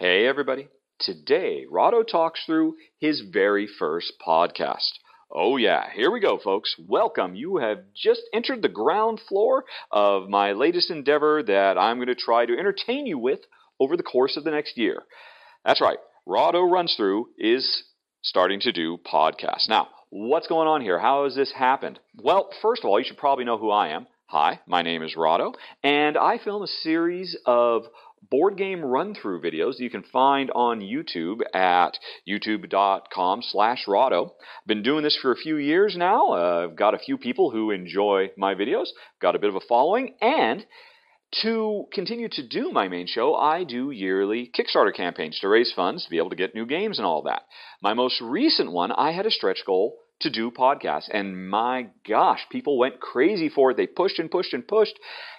Hey, everybody. Today, Rahdo talks through his very first podcast. Oh, yeah, here we go, folks. Welcome. You have just entered the ground floor of my latest endeavor that I'm going to try to entertain you with over the course of the next year. That's right. Rahdo Runs Through is starting to do podcasts. Now, what's going on here? How has this happened? Well, first of all, you should probably know who I am. Hi, my name is Rahdo, and I film a series of board game run through videos you can find on YouTube at youtube.com slash Rahdo. Been doing this for a few years now. Uh, I've got a few people who enjoy my videos, got a bit of a following, and to continue to do my main show, I do yearly Kickstarter campaigns to raise funds to be able to get new games and all that. My most recent one, I had a stretch goal to do podcasts, and my gosh, people went crazy for it. They pushed and pushed and pushed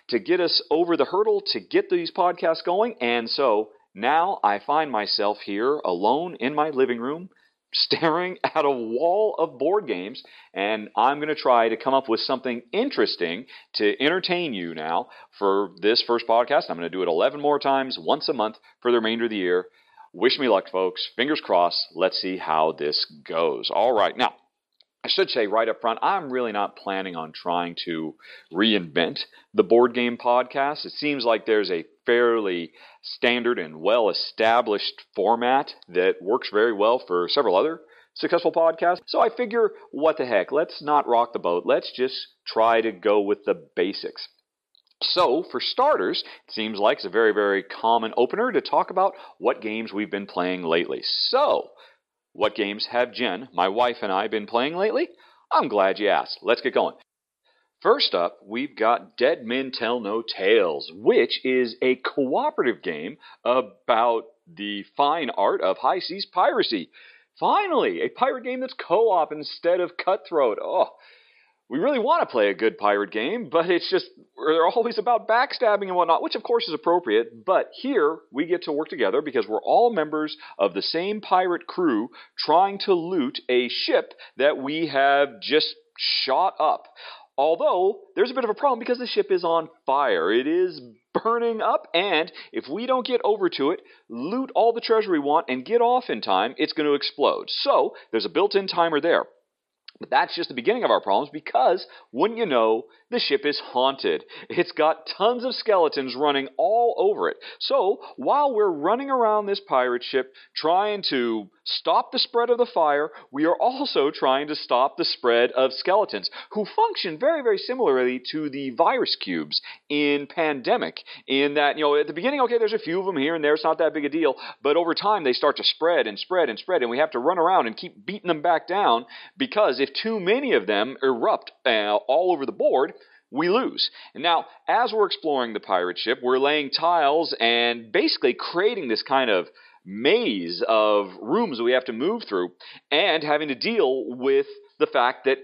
to get us over the hurdle to get these podcasts going, and so now I find myself here alone in my living room staring at a wall of board games, and I'm going to try to come up with something interesting to entertain you now for this first podcast. I'm going to do it 11 more times, once a month for the remainder of the year. Wish me luck, folks. Fingers crossed. Let's see how this goes. All right. Now, I should say right up front, I'm really not planning on trying to reinvent the board game podcast. It seems like there's a fairly standard and well established format that works very well for several other successful podcasts. So I figure, what the heck? Let's not rock the boat. Let's just try to go with the basics. So, for starters, it seems like it's a very, very common opener to talk about what games we've been playing lately. So, what games have Jen, my wife, and I been playing lately? I'm glad you asked. Let's get going. First up, we've got Dead Men Tell No Tales, which is a cooperative game about the fine art of high seas piracy. Finally, a pirate game that's co op instead of cutthroat. Oh, we really want to play a good pirate game, but it's just, they're always about backstabbing and whatnot, which of course is appropriate. But here, we get to work together because we're all members of the same pirate crew trying to loot a ship that we have just shot up. Although, there's a bit of a problem because the ship is on fire. It is burning up, and if we don't get over to it, loot all the treasure we want, and get off in time, it's going to explode. So, there's a built in timer there. But that's just the beginning of our problems because, wouldn't you know, the ship is haunted. It's got tons of skeletons running all over it. So, while we're running around this pirate ship trying to stop the spread of the fire, we are also trying to stop the spread of skeletons who function very, very similarly to the virus cubes in Pandemic. In that, you know, at the beginning, okay, there's a few of them here and there, it's not that big a deal, but over time they start to spread and spread and spread, and we have to run around and keep beating them back down because if too many of them erupt uh, all over the board, we lose. Now, as we're exploring the pirate ship, we're laying tiles and basically creating this kind of maze of rooms we have to move through and having to deal with the fact that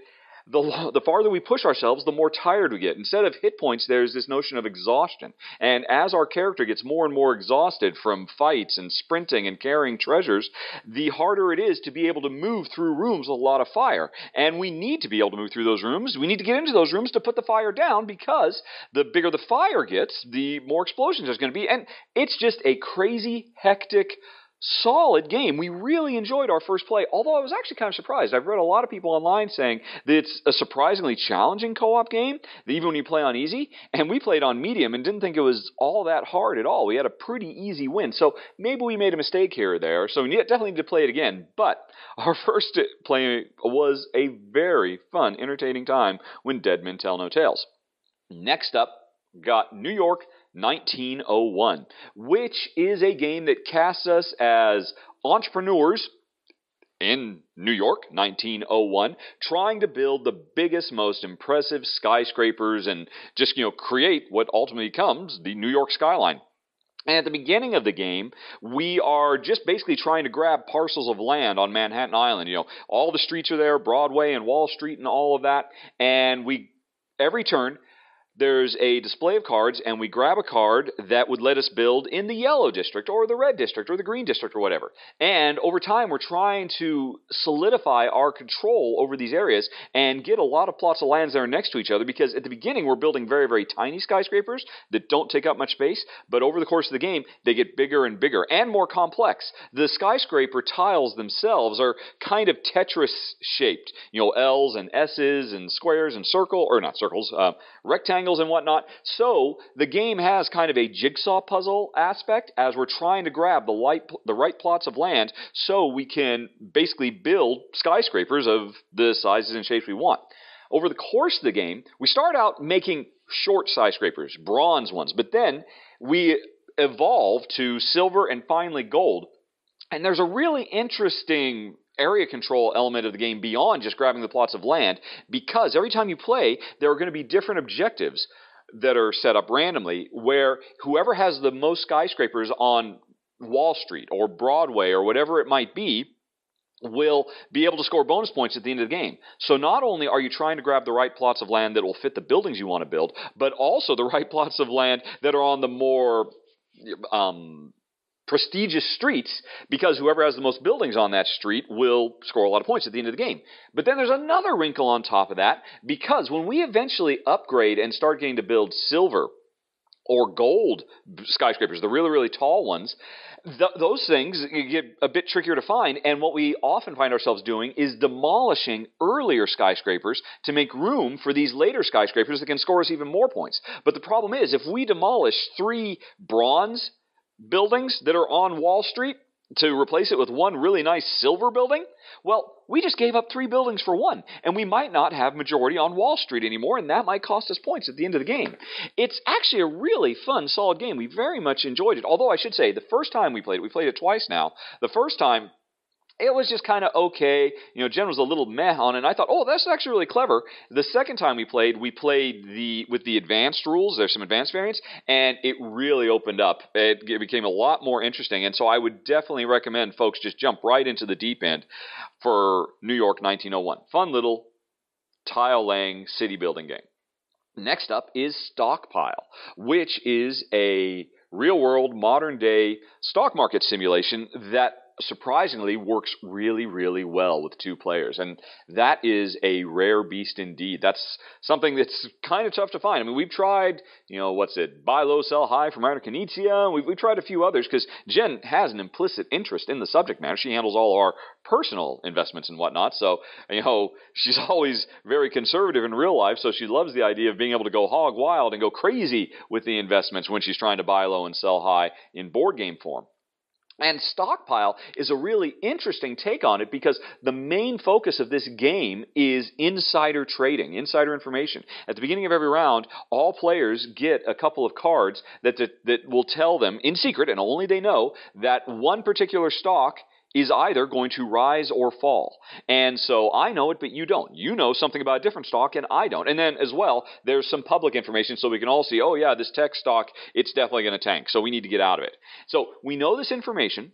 the, the farther we push ourselves, the more tired we get. Instead of hit points, there's this notion of exhaustion. And as our character gets more and more exhausted from fights and sprinting and carrying treasures, the harder it is to be able to move through rooms with a lot of fire. And we need to be able to move through those rooms. We need to get into those rooms to put the fire down because the bigger the fire gets, the more explosions there's going to be. And it's just a crazy, hectic, solid game. We really enjoyed our first play, although I was actually kind of surprised. I've read a lot of people online saying that it's a surprisingly challenging co op game, even when you play on easy. And we played on medium and didn't think it was all that hard at all. We had a pretty easy win. So maybe we made a mistake here or there. So we definitely need to play it again. But our first play was a very fun, entertaining time when Dead Men Tell No Tales. Next up, got New York 1901, which is a game that casts us as entrepreneurs in New York, 1901, trying to build the biggest, most impressive skyscrapers and just, you know, create what ultimately becomes the New York skyline. And at the beginning of the game, we are just basically trying to grab parcels of land on Manhattan Island. You know, all the streets are there, Broadway and Wall Street and all of that. And we, every turn, there's a display of cards, and we grab a card that would let us build in the yellow district or the red district or the green district or whatever. And over time, we're trying to solidify our control over these areas and get a lot of plots of lands that are next to each other because at the beginning, we're building very, very tiny skyscrapers that don't take up much space, but over the course of the game, they get bigger and bigger and more complex. The skyscraper tiles themselves are kind of Tetris shaped, you know, L's and S's and squares and circle, or not circles, uh, rectangles and whatnot. So the game has kind of a jigsaw puzzle aspect as we're trying to grab the, light, the right plots of land so we can basically build skyscrapers of the sizes and shapes we want. Over the course of the game, we start out making short skyscrapers, bronze ones, but then we evolve to silver and finally gold. And there's a really interesting area control element of the game beyond just grabbing the plots of land because every time you play, there are going to be different objectives that are set up randomly where whoever has the most skyscrapers on Wall Street or Broadway or whatever it might be will be able to score bonus points at the end of the game. So not only are you trying to grab the right plots of land that will fit the buildings you want to build, but also the right plots of land that are on the more um, prestigious streets because whoever has the most buildings on that street will score a lot of points at the end of the game. But then there's another wrinkle on top of that because when we eventually upgrade and start getting to build silver or gold skyscrapers, the really, really tall ones, th- those things get a bit trickier to find. And what we often find ourselves doing is demolishing earlier skyscrapers to make room for these later skyscrapers that can score us even more points. But the problem is, if we demolish three bronze buildings that are on Wall Street to replace it with one really nice silver building? Well, we just gave up three buildings for one, and we might not have majority on Wall Street anymore, and that might cost us points at the end of the game. It's actually a really fun, solid game. We very much enjoyed it. Although I should say, the first time we played it, we played it twice now. The first time, it was just kind of okay. You know, Jen was a little meh on it. And I thought, oh, that's actually really clever. The second time we played, we played the with the advanced rules. There's some advanced variants, and it really opened up. It, it became a lot more interesting. And so I would definitely recommend folks just jump right into the deep end for New York 1901. Fun little tile laying city building game. Next up is Stockpile, which is a real world modern day stock market simulation that surprisingly works really, really well with two players. And that is a rare beast indeed. That's something that's kind of tough to find. I mean, we've tried, you know, what's it, buy low, sell high from Reiner Knizia. We've, we've tried a few others because Jen has an implicit interest in the subject matter. She handles all our personal investments and whatnot. So, you know, she's always very conservative in real life. So she loves the idea of being able to go hog wild and go crazy with the investments when she's trying to buy low and sell high in board game form. And Stockpile is a really interesting take on it because the main focus of this game is insider trading, insider information. At the beginning of every round, all players get a couple of cards that, that, that will tell them in secret, and only they know, that one particular stock is either going to rise or fall. And so I know it, but you don't. You know something about a different stock, and I don't. And then as well, there's some public information so we can all see, oh, yeah, this tech stock, it's definitely going to tank, so we need to get out of it. So we know this information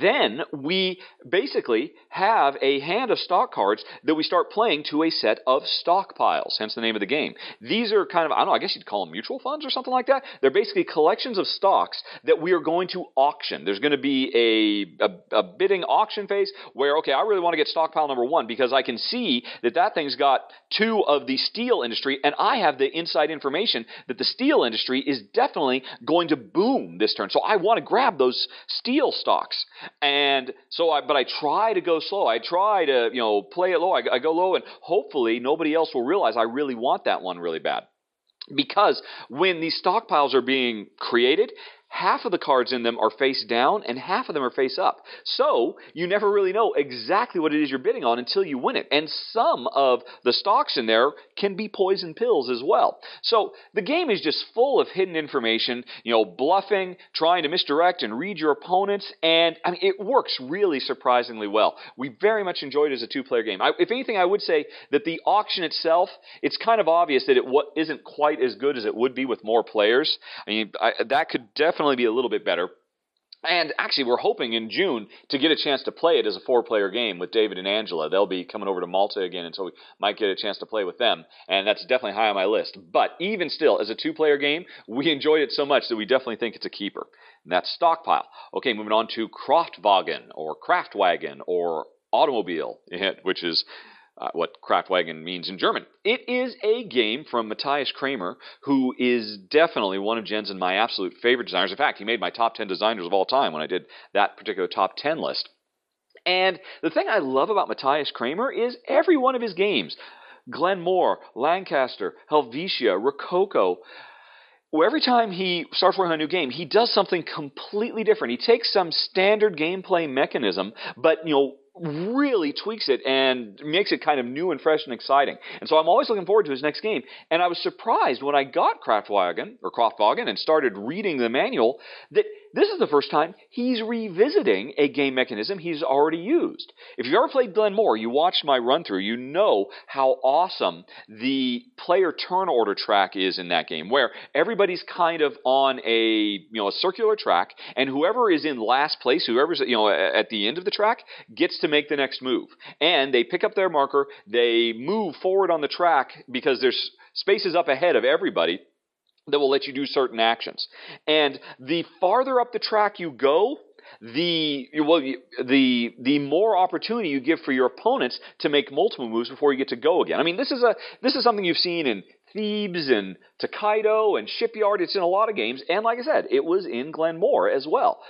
then we basically have a hand of stock cards that we start playing to a set of stockpiles, hence the name of the game. These are kind of, I don't know, I guess you'd call them mutual funds or something like that. They're basically collections of stocks that we are going to auction. There's going to be a, a, a bidding auction phase where, okay, I really want to get stockpile number one because I can see that that thing's got two of the steel industry, and I have the inside information that the steel industry is definitely going to boom this turn. So I want to grab those steel stocks. And so I, but I try to go slow. I try to, you know, play it low. I, I go low and hopefully nobody else will realize I really want that one really bad. Because when these stockpiles are being created, half of the cards in them are face down and half of them are face up. So you never really know exactly what it is you're bidding on until you win it. And some of the stocks in there can be poison pills as well. So the game is just full of hidden information, you know, bluffing, trying to misdirect and read your opponents, and I mean it works really surprisingly well. We very much enjoyed it as a two-player game. I, if anything, I would say that the auction itself, it's kind of obvious that it what isn't quite as good as it would be with more players. I mean, I, that could definitely definitely be a little bit better. And actually, we're hoping in June to get a chance to play it as a four player game with David and Angela. They'll be coming over to Malta again, and so we might get a chance to play with them. And that's definitely high on my list. But even still, as a two player game, we enjoyed it so much that we definitely think it's a keeper. And that's Stockpile. Okay, moving on to Kraftwagen or Kraftwagen or Automobile, which is uh, what Kraftwagen means in German. It is a game from Matthias Cramer, who is definitely one of Jen's and my absolute favorite designers. In fact, he made my top 10 designers of all time when I did that particular top 10 list. And the thing I love about Matthias Cramer is every one of his games Glenmore, Lancaster, Helvetia, Rococo every time he starts working on a new game, he does something completely different. He takes some standard gameplay mechanism, but you know, really tweaks it and makes it kind of new and fresh and exciting. And so I'm always looking forward to his next game. And I was surprised when I got Kraftwagen or Kraftwagen and started reading the manual that this is the first time he's revisiting a game mechanism he's already used. If you've ever played Glenmore, you watched my run through, you know how awesome the player turn order track is in that game, where everybody's kind of on a you know a circular track, and whoever is in last place, whoever's you know at the end of the track, gets to make the next move. And they pick up their marker, they move forward on the track because there's spaces up ahead of everybody that will let you do certain actions. And the farther up the track you go, the well, the the more opportunity you give for your opponents to make multiple moves before you get to go again. I mean, this is a this is something you've seen in Thebes and Tokaido and Shipyard. It's in a lot of games, and like I said, it was in Glenmore as well.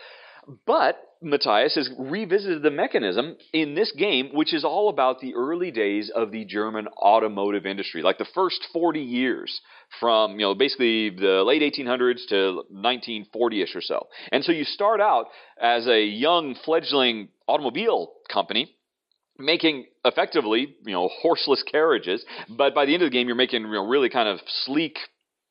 But Matthias has revisited the mechanism in this game, which is all about the early days of the German automotive industry, like the first 40 years from, you know, basically the late 1800s to 1940ish or so. And so you start out as a young fledgling automobile company making effectively, you know, horseless carriages, but by the end of the game you're making you know, really kind of sleek,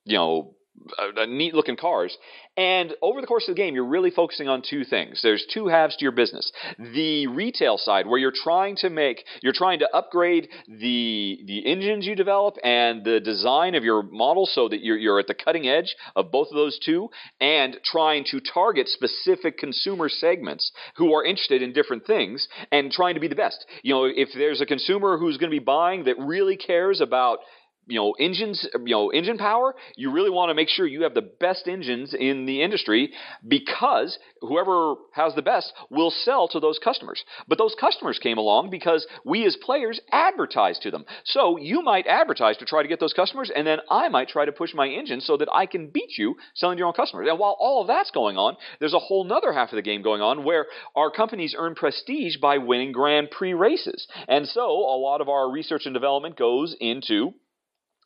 you know, uh, neat looking cars. And over the course of the game, you're really focusing on two things. There's two halves to your business. The retail side, where you're trying to make, you're trying to upgrade the the engines you develop and the design of your model so that you're, you're at the cutting edge of both of those two, and trying to target specific consumer segments who are interested in different things and trying to be the best. You know, if there's a consumer who's going to be buying that really cares about you know engines you know engine power you really want to make sure you have the best engines in the industry because whoever has the best will sell to those customers. But those customers came along because we as players advertise to them. So you might advertise to try to get those customers and then i might try to push my engine so that i can beat you selling to your own customers. And while all of that's going on there's a whole nother half of the game going on where our companies earn prestige by winning grand prix races. And so a lot of our research and development goes into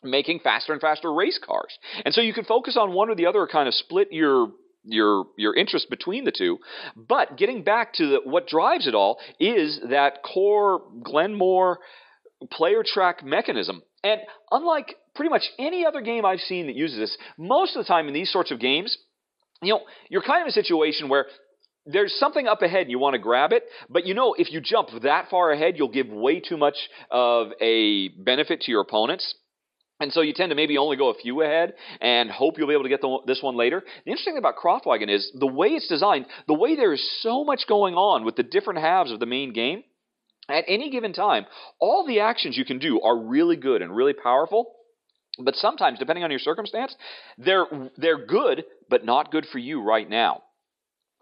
making faster and faster race cars. And so you can focus on one or the other, kind of split your your your interest between the two. But getting back to the, what drives it all is that core Glenmore player track mechanism. And unlike pretty much any other game I've seen that uses this, most of the time in these sorts of games, you know, you're kind of in a situation where there's something up ahead and you want to grab it, but you know if you jump that far ahead, you'll give way too much of a benefit to your opponents. And so you tend to maybe only go a few ahead and hope you'll be able to get the, this one later. The interesting thing about Kraftwagen is the way it's designed, the way there is so much going on with the different halves of the main game, at any given time, all the actions you can do are really good and really powerful. But sometimes, depending on your circumstance, they're, they're good, but not good for you right now.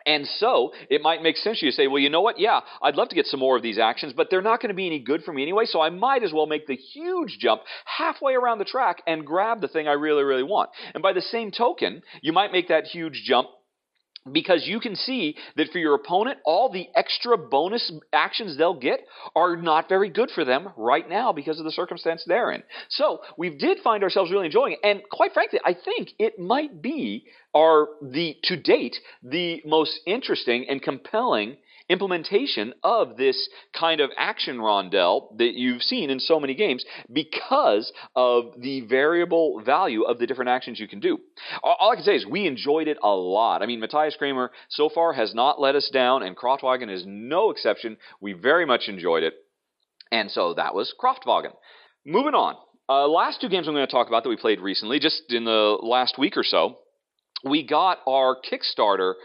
And so it might make sense to you to say, well, you know what? Yeah, I'd love to get some more of these actions, but they're not going to be any good for me anyway, so I might as well make the huge jump halfway around the track and grab the thing I really, really want. And by the same token, you might make that huge jump because you can see that for your opponent, all the extra bonus actions they'll get are not very good for them right now because of the circumstance they're in. So we did find ourselves really enjoying it, and quite frankly, I think it might be our the to date the most interesting and compelling implementation of this kind of action rondel that you've seen in so many games because of the variable value of the different actions you can do. All I can say is we enjoyed it a lot. I mean, Matthias Cramer so far has not let us down, and Kraftwagen is no exception. We very much enjoyed it. And so that was Kraftwagen. Moving on. Uh, last two games I'm going to talk about that we played recently, just in the last week or so, we got our Kickstarter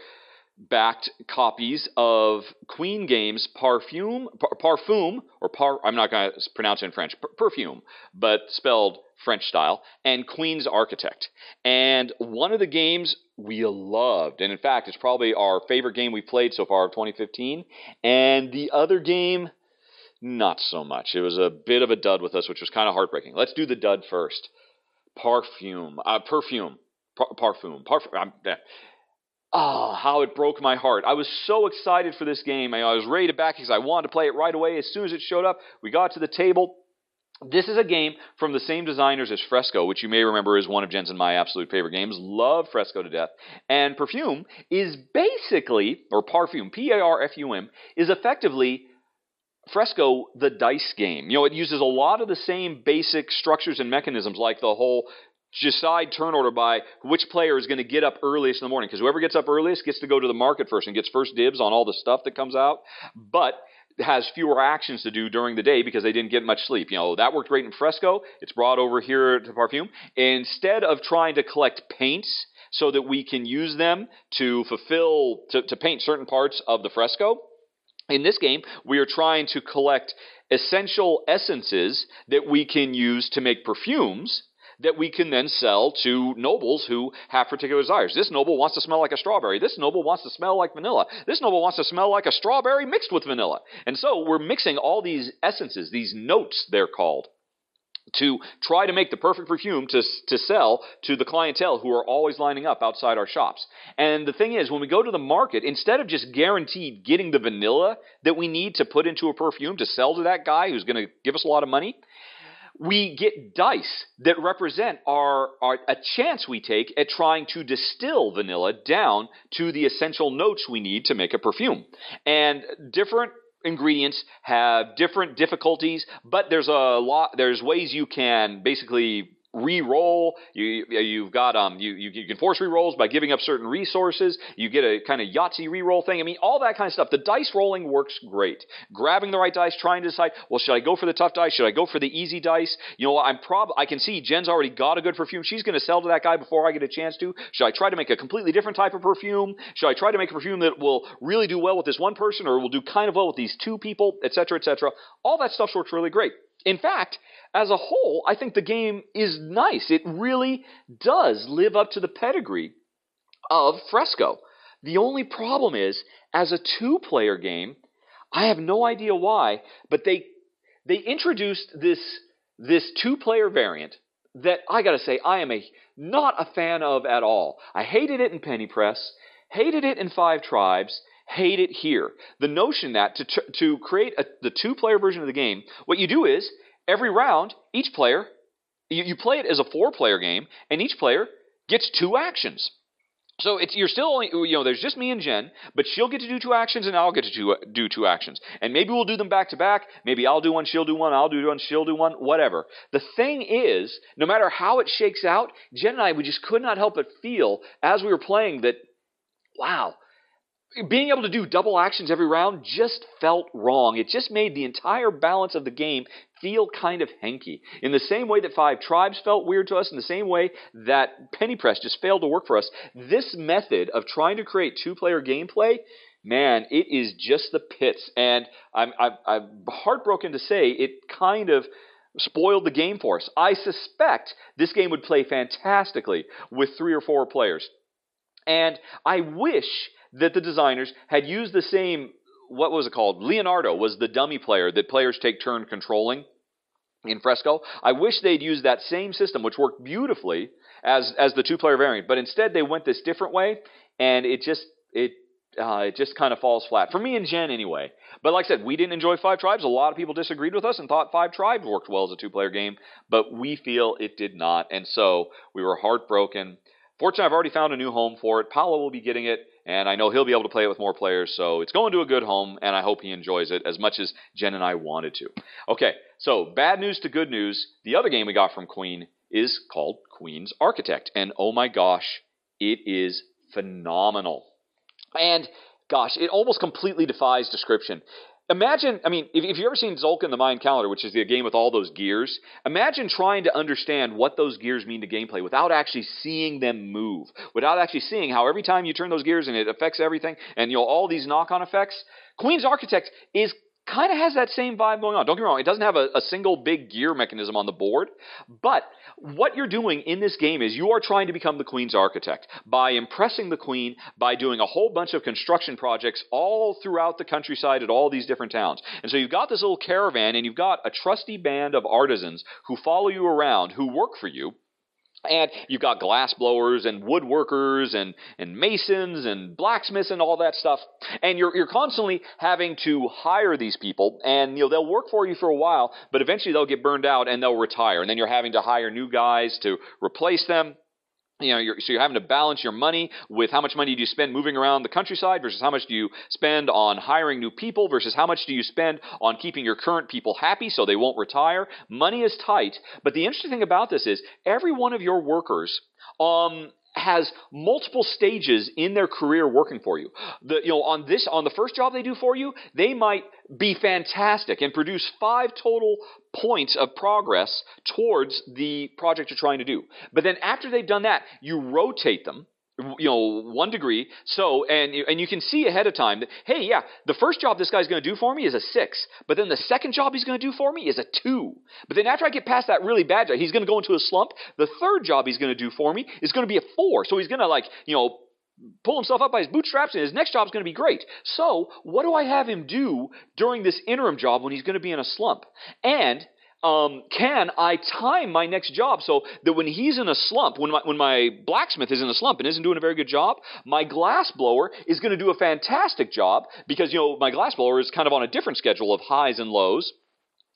backed copies of Queen Games Parfume, Parfum, or Par, I'm not going to pronounce it in French, Perfume, but spelled French style, and Queen's Architect. And one of the games we loved, and in fact, it's probably our favorite game we played so far of 2015. And the other game, not so much. It was a bit of a dud with us, which was kind of heartbreaking. Let's do the dud first. Parfume, uh, perfume, par- parfum, parfum. Oh, how it broke my heart. I was so excited for this game. I was ready to back because I wanted to play it right away. As soon as it showed up, we got to the table. This is a game from the same designers as Fresco, which you may remember is one of Jen's and my absolute favorite games. Love Fresco to death. And Perfume is basically, or Parfum, P A R F U M, is effectively Fresco, the dice game. You know, it uses a lot of the same basic structures and mechanisms, like the whole decide turn order by which player is going to get up earliest in the morning. Because whoever gets up earliest gets to go to the market first and gets first dibs on all the stuff that comes out. But has fewer actions to do during the day because they didn't get much sleep. You know, that worked great in Fresco. It's brought over here to Parfume. Instead of trying to collect paints so that we can use them to fulfill, to, to paint certain parts of the fresco, in this game, we are trying to collect essential essences that we can use to make perfumes that we can then sell to nobles who have particular desires. This noble wants to smell like a strawberry. This noble wants to smell like vanilla. This noble wants to smell like a strawberry mixed with vanilla. And so we're mixing all these essences, these notes, they're called to try to make the perfect perfume to, to sell to the clientele who are always lining up outside our shops. And the thing is, when we go to the market, instead of just guaranteed getting the vanilla that we need to put into a perfume to sell to that guy who's going to give us a lot of money, we get dice that represent our, our, a chance we take at trying to distill vanilla down to the essential notes we need to make a perfume. And different ingredients have different difficulties, but there's a lot there's ways you can basically re-roll. You, you've got um, you, you, can force re-rolls by giving up certain resources. You get a kind of Yahtzee re-roll thing. I mean, all that kind of stuff. The dice rolling works great. Grabbing the right dice, trying to decide, well, should I go for the tough dice? Should I go for the easy dice? You know, I'm prob I can see Jen's already got a good perfume. She's going to sell to that guy before I get a chance to. Should I try to make a completely different type of perfume? Should I try to make a perfume that will really do well with this one person or will do kind of well with these two people, etc., etc. All that stuff works really great. In fact, as a whole, I think the game is nice. It really does live up to the pedigree of Fresco. The only problem is, as a two player game, I have no idea why, but they they introduced this this two player variant that I gotta say I am a not a fan of at all. I hated it in Penny Press, hated it in Five Tribes, hate it here. The notion that to, to create a, the two player version of the game, what you do is every round, each player, you, you play it as a four player game, and each player gets two actions. So it's you're still only you know there's just me and Jen, but she'll get to do two actions and I'll get to do, uh, do two actions, and maybe we'll do them back to back. Maybe I'll do one, she'll do one, I'll do one, she'll do one, whatever. The thing is, no matter how it shakes out, Jen and I we just could not help but feel as we were playing that, wow, being able to do double actions every round just felt wrong. It just made the entire balance of the game feel kind of hanky. In the same way that Five Tribes felt weird to us, in the same way that Penny Press just failed to work for us, this method of trying to create two player gameplay, man, it is just the pits. And I'm, I'm, I'm heartbroken to say it kind of spoiled the game for us. I suspect this game would play fantastically with three or four players. And I wish that the designers had used the same, what was it called? Leonardo was the dummy player that players take turn controlling in Fresco. I wish they'd used that same system, which worked beautifully as as the two player variant, but instead they went this different way, and it just it uh, it just kind of falls flat for me and Jen anyway. But like I said, we didn't enjoy Five Tribes. A lot of people disagreed with us and thought Five Tribes worked well as a two player game, but we feel it did not, and so we were heartbroken. Fortunately, I've already found a new home for it. Paolo will be getting it and I know he'll be able to play it with more players. So it's going to a good home, and I hope he enjoys it as much as Jen and I wanted to. Okay, so bad news to good news. The other game we got from Queen is called Queen's Architect, and oh my gosh, it is phenomenal. And gosh, it almost completely defies description. Imagine, I mean, if, if you've ever seen Tzolk'in the Mayan Calendar, which is the game with all those gears, imagine trying to understand what those gears mean to gameplay without actually seeing them move, without actually seeing how every time you turn those gears and it affects everything, and you know all these knock-on effects. Queen's Architect is kind of has that same vibe going on. Don't get me wrong, it doesn't have a, a, single big gear mechanism on the board, but what you're doing in this game is you are trying to become the queen's architect by impressing the queen by doing a whole bunch of construction projects all throughout the countryside at all these different towns. And so you've got this little caravan and you've got a trusty band of artisans who follow you around, who work for you and you've got glass blowers and woodworkers and, and masons and blacksmiths and all that stuff. And you're, you're constantly having to hire these people and, you know, they'll work for you for a while, but eventually they'll get burned out and they'll retire. And then you're having to hire new guys to replace them you know, you're, so you're having to balance your money with how much money do you spend moving around the countryside versus how much do you spend on hiring new people versus how much do you spend on keeping your current people happy so they won't retire. Money is tight, but the interesting thing about this is every one of your workers um, has multiple stages in their career working for you. The, you know, on this, on the first job they do for you, they might be fantastic and produce five total points of progress towards the project you're trying to do. But then after they've done that, you rotate them you know one degree so and and you can see ahead of time that hey yeah the first job this guy's going to do for me is a six but then the second job he's going to do for me is a two but then after i get past that really bad job he's going to go into a slump the third job he's going to do for me is going to be a four so he's going to like you know pull himself up by his bootstraps and his next job is going to be great. So, what do I have him do during this interim job when he's going to be in a slump? And um, can I time my next job so that when he's in a slump, when my, when my blacksmith is in a slump and isn't doing a very good job, my glass blower is going to do a fantastic job because, you know, my glass blower is kind of on a different schedule of highs and lows.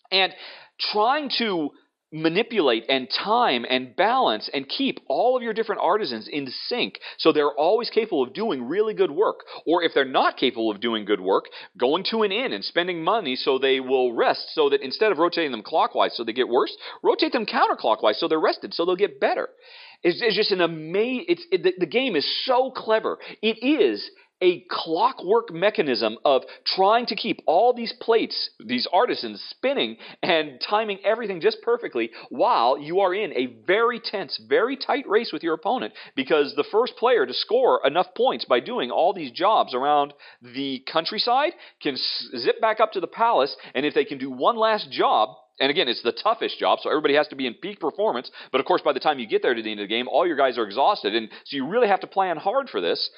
And trying to manipulate and time and balance and keep all of your different artisans in sync so they're always capable of doing really good work. Or if they're not capable of doing good work, going to an inn and spending money so they will rest so that instead of rotating them clockwise so they get worse, rotate them counterclockwise so they're rested so they'll get better. It's, it's just an amazing, it's, it, the, the game is so clever. It is a clockwork mechanism of trying to keep all these plates, these artisans spinning and timing everything just perfectly while you are in a very tense, very tight race with your opponent because the first player to score enough points by doing all these jobs around the countryside can zip back up to the palace and if they can do one last job, and again, it's the toughest job, so everybody has to be in peak performance. But of course, by the time you get there to the end of the game, all your guys are exhausted. And so you really have to plan hard for this.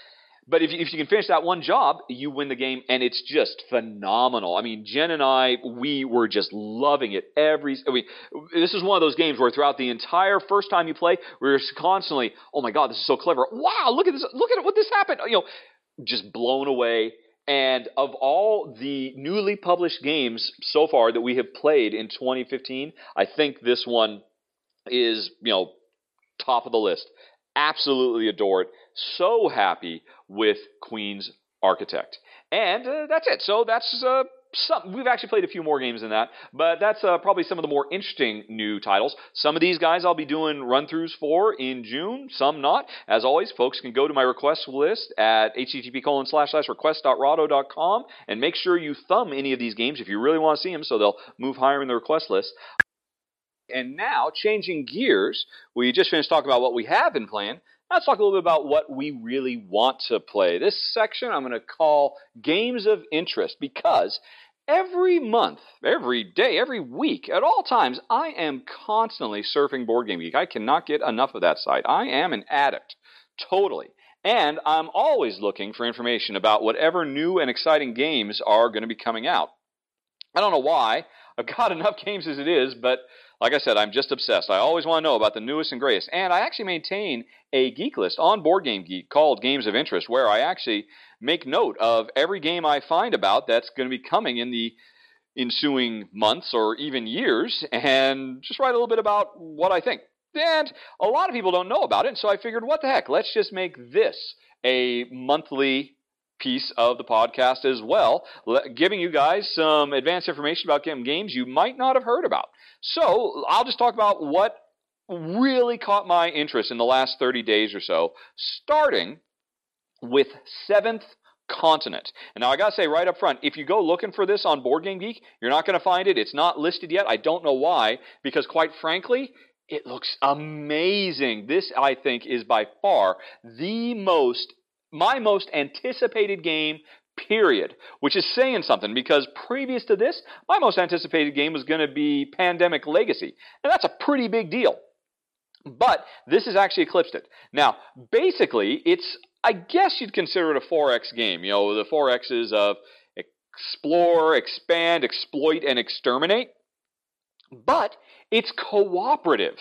But if you, if you can finish that one job, you win the game, and it's just phenomenal. I mean, Jen and I, we were just loving it every. I mean, this is one of those games where throughout the entire first time you play, we are just constantly, oh my god, this is so clever! Wow, look at this! Look at what this happened! You know, just blown away. And of all the newly published games so far that we have played in 2015, I think this one is, you know, top of the list. Absolutely adore it so happy with Queen's Architect. And uh, that's it. So that's uh, some. We've actually played a few more games than that, but that's uh, probably some of the more interesting new titles. Some of these guys I'll be doing run throughs for in June, some not. As always, folks can go to my request list at http colon slash slash request.rahdo.com and make sure you thumb any of these games if you really want to see them so they'll move higher in the request list. And now, changing gears, we just finished talking about what we have been playing. Let's talk a little bit about what we really want to play. This section I'm going to call Games of Interest because every month, every day, every week, at all times, I am constantly surfing Board Game Geek. I cannot get enough of that site. I am an addict, totally. And I'm always looking for information about whatever new and exciting games are going to be coming out. I don't know why. I've got enough games as it is, but like I said, I'm just obsessed. I always want to know about the newest and greatest. And I actually maintain a geek list on Board Game Geek called Games of Interest, where I actually make note of every game I find about that's going to be coming in the ensuing months or even years, and just write a little bit about what I think. And a lot of people don't know about it, so I figured, what the heck, let's just make this a monthly piece of the podcast as well, giving you guys some advanced information about games you might not have heard about. So I'll just talk about what really caught my interest in the last 30 days or so, starting with Seventh continent. And now I gotta say right up front, if you go looking for this on Board Game Geek, you're not gonna find it. It's not listed yet. I don't know why, because quite frankly, it looks amazing. This, I think, is by far the most, my most anticipated game period, which is saying something because previous to this, my most anticipated game was going to be Pandemic Legacy, and that's a pretty big deal. But this has actually eclipsed it. Now, basically, it's, I guess you'd consider it a 4X game. You know, the 4Xs of explore, expand, exploit, and exterminate. But it's cooperative.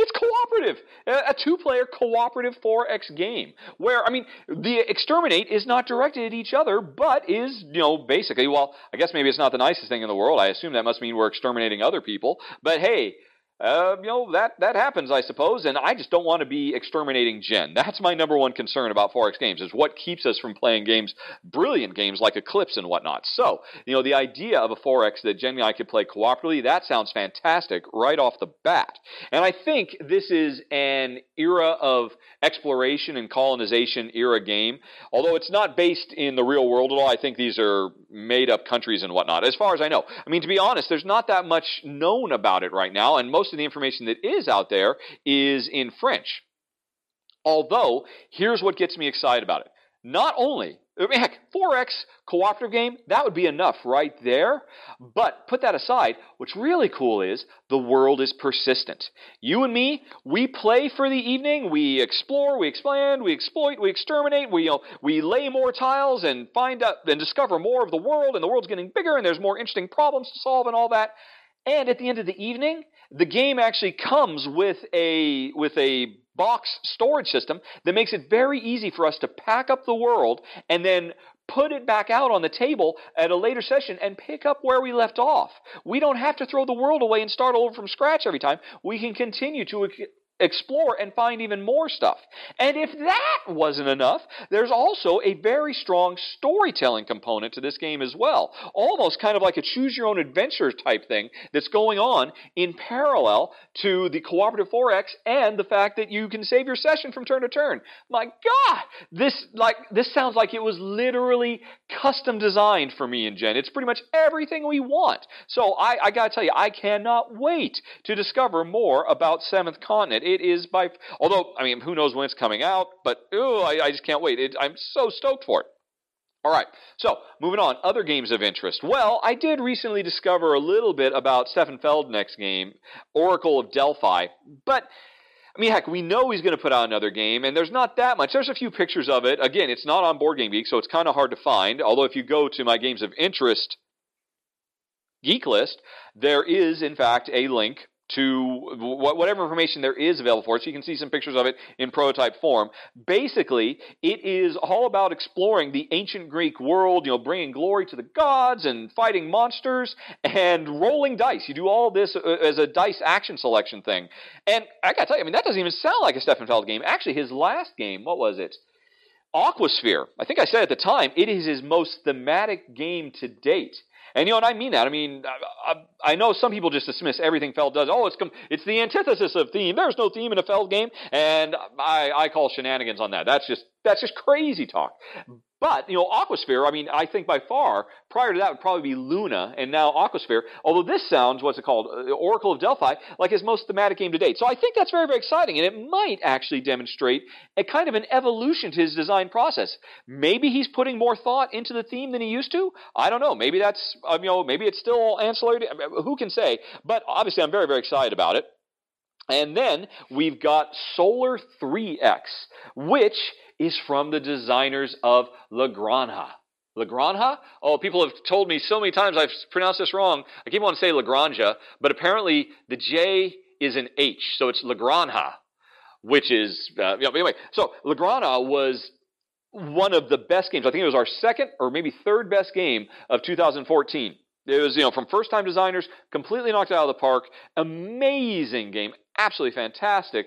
It's cooperative. A two player cooperative 4X game. Where, I mean, the exterminate is not directed at each other, but is, you know, basically, well, I guess maybe it's not the nicest thing in the world. I assume that must mean we're exterminating other people. But hey, uh, you know that that happens, I suppose, and I just don't want to be exterminating Jen. That's my number one concern about 4X games is what keeps us from playing games, brilliant games like Eclipse and whatnot. So, you know, the idea of a 4X that Jen and I could play cooperatively, that sounds fantastic right off the bat. And I think this is an era of exploration and colonization era game. Although it's not based in the real world at all, I think these are made up countries and whatnot. As far as I know, I mean, to be honest, there's not that much known about it right now, and most most of the information that is out there is in French. Although, here's what gets me excited about it. Not only, heck, 4X cooperative game, that would be enough right there. But put that aside, what's really cool is the world is persistent. You and me, we play for the evening, we explore, we expand, we exploit, we exterminate, we, you know, we lay more tiles and find out and discover more of the world, and the world's getting bigger, and there's more interesting problems to solve and all that. And at the end of the evening, the game actually comes with a with a box storage system that makes it very easy for us to pack up the world and then put it back out on the table at a later session and pick up where we left off. We don't have to throw the world away and start over from scratch every time. We can continue to explore and find even more stuff. And if that wasn't enough, there's also a very strong storytelling component to this game as well. Almost kind of like a choose your own adventure type thing that's going on in parallel to the cooperative 4X and the fact that you can save your session from turn to turn. My God, this like this sounds like it was literally custom designed for me and Jen. It's pretty much everything we want. So I, I gotta tell you, I cannot wait to discover more about Seventh Continent. It is by, although, I mean, who knows when it's coming out, but ooh, I, I just can't wait. It, I'm so stoked for it. All right, so moving on, other games of interest. Well, I did recently discover a little bit about Stefan Feldnik's game, Oracle of Delphi, but I mean, heck, we know he's going to put out another game, and there's not that much. There's a few pictures of it. Again, it's not on Board Game Geek, so it's kind of hard to find. Although, if you go to my games of interest geek list, there is, in fact, a link to whatever information there is available for it. So you can see some pictures of it in prototype form. Basically, it is all about exploring the ancient Greek world, you know, bringing glory to the gods and fighting monsters and rolling dice. You do all this uh, as a dice action selection thing. And I gotta tell you, I mean, that doesn't even sound like a Stefan Feld game. Actually, his last game, what was it? Aquasphere. I think I said at the time, it is his most thematic game to date. And you know, and I mean that. I mean, I, I, know some people just dismiss everything Feld does. Oh, it's com- it's the antithesis of theme. There's no theme in a Feld game, and I, I call shenanigans on that. That's just that's just crazy talk. But, you know, Aquasphere, I mean, I think by far, prior to that would probably be Luna, and now Aquasphere, although this sounds, what's it called, uh, Oracle of Delphi, like his most thematic game to date. So I think that's very, very exciting, and it might actually demonstrate a kind of an evolution to his design process. Maybe he's putting more thought into the theme than he used to. I don't know. Maybe that's, um, you know, maybe it's still ancillary. To, who can say? But obviously, I'm very, very excited about it. And then we've got Solar 3X, which is from the designers of La Granja. La Granja? Oh, people have told me so many times I've pronounced this wrong. I keep wanting to say La Granja, but apparently the J is an H, so it's La Granja, which is, uh, you know, anyway. So La Granja was one of the best games. I think it was our second or maybe third best game of 2014. It was, you know, from first time designers, completely knocked out of the park. Amazing game, absolutely fantastic.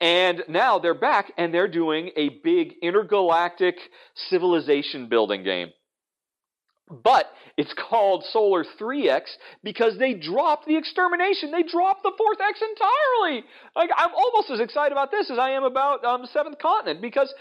And now they're back and they're doing a big intergalactic civilization building game. But it's called Solar 3X because they dropped the extermination. They dropped the fourth X entirely. Like I'm almost as excited about this as I am about um, Seventh Continent because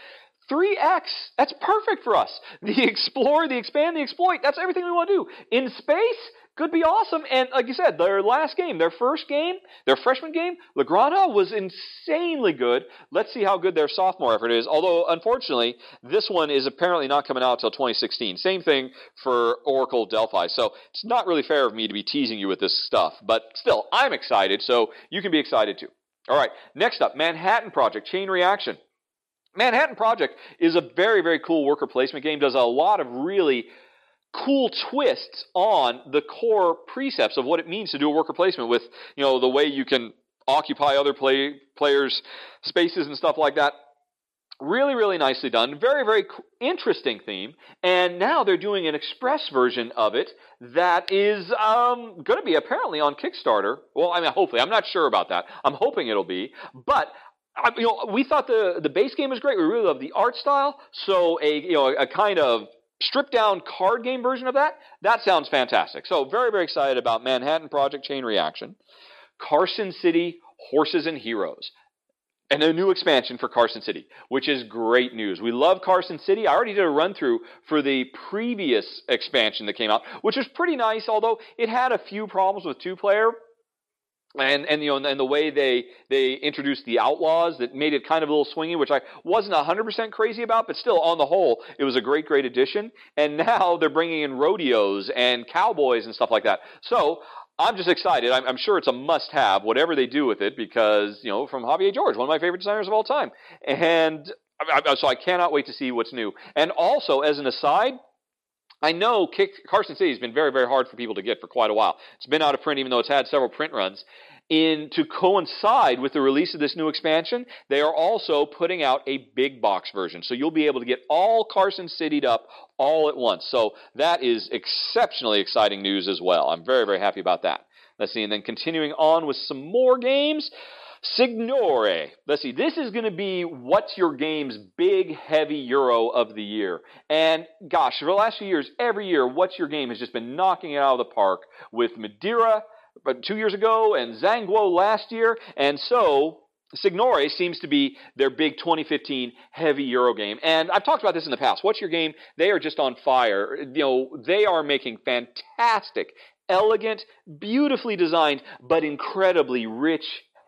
3x. That's perfect for us. The explore, the expand, the exploit. That's everything we want to do. In space, could be awesome. And like you said, their last game, their first game, their freshman game, La Granja was insanely good. Let's see how good their sophomore effort is. Although, unfortunately, this one is apparently not coming out until 2016. Same thing for Oracle Delphi. So it's not really fair of me to be teasing you with this stuff. But still, I'm excited, so you can be excited too. All right, next up, Manhattan Project Chain Reaction. Manhattan Project is a very, very cool worker placement game, does a lot of really cool twists on the core precepts of what it means to do a worker placement with, you know, the way you can occupy other play, players' spaces and stuff like that. Really, really nicely done. Very, very interesting theme. And now they're doing an express version of it that is um, going to be apparently on Kickstarter. Well, I mean, hopefully. I'm not sure about that. I'm hoping it'll be. But I, you know, we thought the the base game was great. We really love the art style. So a you know a kind of stripped down card game version of that, that sounds fantastic. So, very, very excited about Manhattan Project Chain Reaction. Carson City Horses and Heroes. And a new expansion for Carson City, which is great news. We love Carson City. I already did a run through for the previous expansion that came out, which was pretty nice, although it had a few problems with two player and and you know and the way they they introduced the outlaws that made it kind of a little swingy which i wasn't 100% crazy about but still on the whole it was a great great addition. And now they're bringing in rodeos and cowboys and stuff like that. So i'm just excited. I'm, I'm sure it's a must have whatever they do with it because you know from Xavier Georges one of my favorite designers of all time. And I, I, so i cannot wait to see what's new. And also as an aside I know Carson City has been very, very hard for people to get for quite a while. It's been out of print, even though it's had several print runs. In to coincide with the release of this new expansion, they are also putting out a big box version. So you'll be able to get all Carson Cityed up all at once. So that is exceptionally exciting news as well. I'm very, very happy about that. Let's see, and then continuing on with some more games. Signorie. Let's see, this is going to be what's your game's big, heavy Euro of the year. And gosh, for the last few years, every year, what's your game has just been knocking it out of the park with Madeira but two years ago and Zhanguo last year. And so Signorie seems to be their big 2015 heavy Euro game. And I've talked about this in the past. What's your game? They are just on fire. You know, they are making fantastic, elegant, beautifully designed, but incredibly rich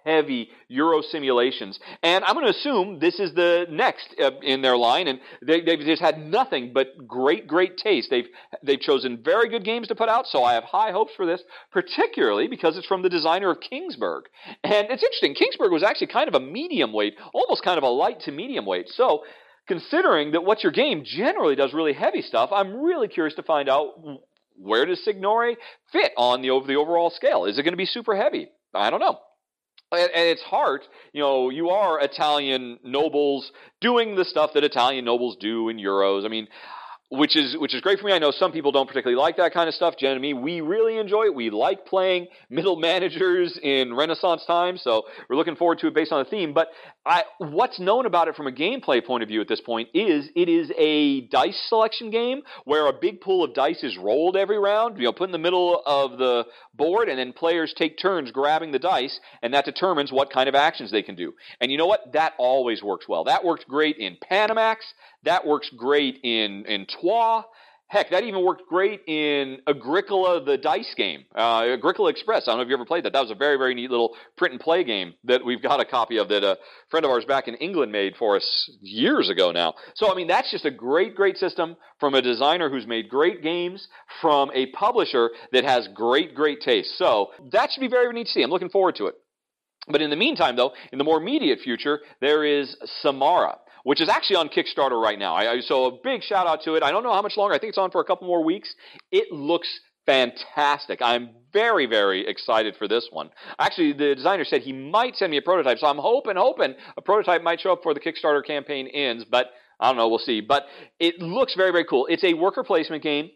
heavy Euro simulations. And I'm going to assume this is the next uh, in their line, and they, have just had nothing but great, great taste. They've they've chosen very good games to put out, so I have high hopes for this, particularly because it's from the designer of Kingsburg. And it's interesting. Kingsburg was actually kind of a medium weight, almost kind of a light to medium weight. So considering that what's your game generally does really heavy stuff, I'm really curious to find out where does Signorie fit on the over the overall scale? Is it going to be super heavy? I don't know at, its heart, you know, you are Italian nobles doing the stuff that Italian nobles do in Euros. I mean, which is which is great for me. I know some people don't particularly like that kind of stuff. Jen and me, we really enjoy it. We like playing middle managers in Renaissance times, so we're looking forward to it based on the theme. But I, what's known about it from a gameplay point of view at this point is it is a dice selection game where a big pool of dice is rolled every round. You know, put in the middle of the board, and then players take turns grabbing the dice, and that determines what kind of actions they can do. And you know what? That always works well. That worked great in Panamax. That works great in, in Troyes. Heck, that even worked great in Agricola, the dice game, uh, Agricola Express. I don't know if you ever played that. That was a very, very neat little print and play game that we've got a copy of that a friend of ours back in England made for us years ago now. So, I mean, that's just a great, great system from a designer who's made great games, from a publisher that has great, great taste. So, that should be very neat to see. I'm looking forward to it. But in the meantime, though, in the more immediate future, there is Samara which is actually on Kickstarter right now. I, I, so a big shout out to it. I don't know how much longer. I think it's on for a couple more weeks. It looks fantastic. I'm very, very excited for this one. Actually, the designer said he might send me a prototype, so I'm hoping, hoping a prototype might show up before the Kickstarter campaign ends, but I don't know, we'll see. But it looks very, very cool. It's a worker placement game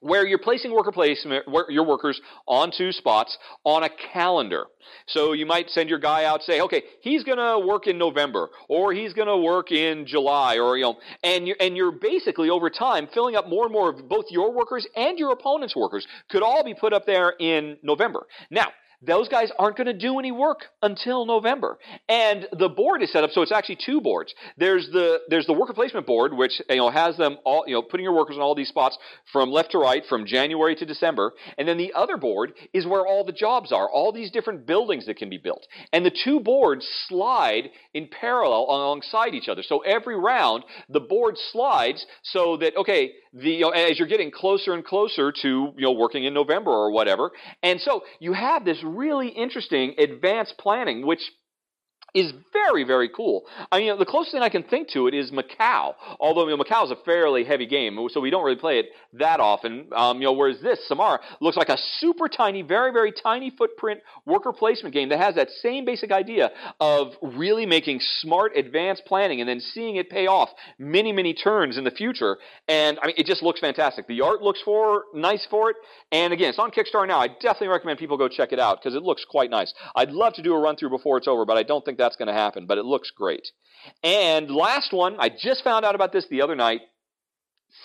where you're placing worker placement, your workers onto spots on a calendar. So you might send your guy out, say, okay, he's going to work in November, or he's going to work in July, or you know, and you're and you're basically over time filling up more and more of both your workers and your opponent's workers could all be put up there in November. Now those guys aren't going to do any work until November. And the board is set up so it's actually two boards. There's the there's the worker placement board, which you know has them all you know putting your workers on all these spots from left to right from January to December. And then the other board is where all the jobs are, all these different buildings that can be built. And the two boards slide in parallel alongside each other. So every round the board slides so that okay, the you know, as you're getting closer and closer to you know working in November or whatever. And so you have this really interesting advanced planning, which is very, very cool. I mean, the closest thing I can think to it is Macao. Although you know, Macao is a fairly heavy game, so we don't really play it that often. Um, you know, whereas this Samara looks like a super tiny, very, very tiny footprint worker placement game that has that same basic idea of really making smart, advanced planning and then seeing it pay off many, many turns in the future. And I mean, it just looks fantastic. The art looks for nice for it. And again, it's on Kickstarter now. I definitely recommend people go check it out because it looks quite nice. I'd love to do a run through before it's over, but I don't think that's going to happen, but it looks great. And last one, I just found out about this the other night.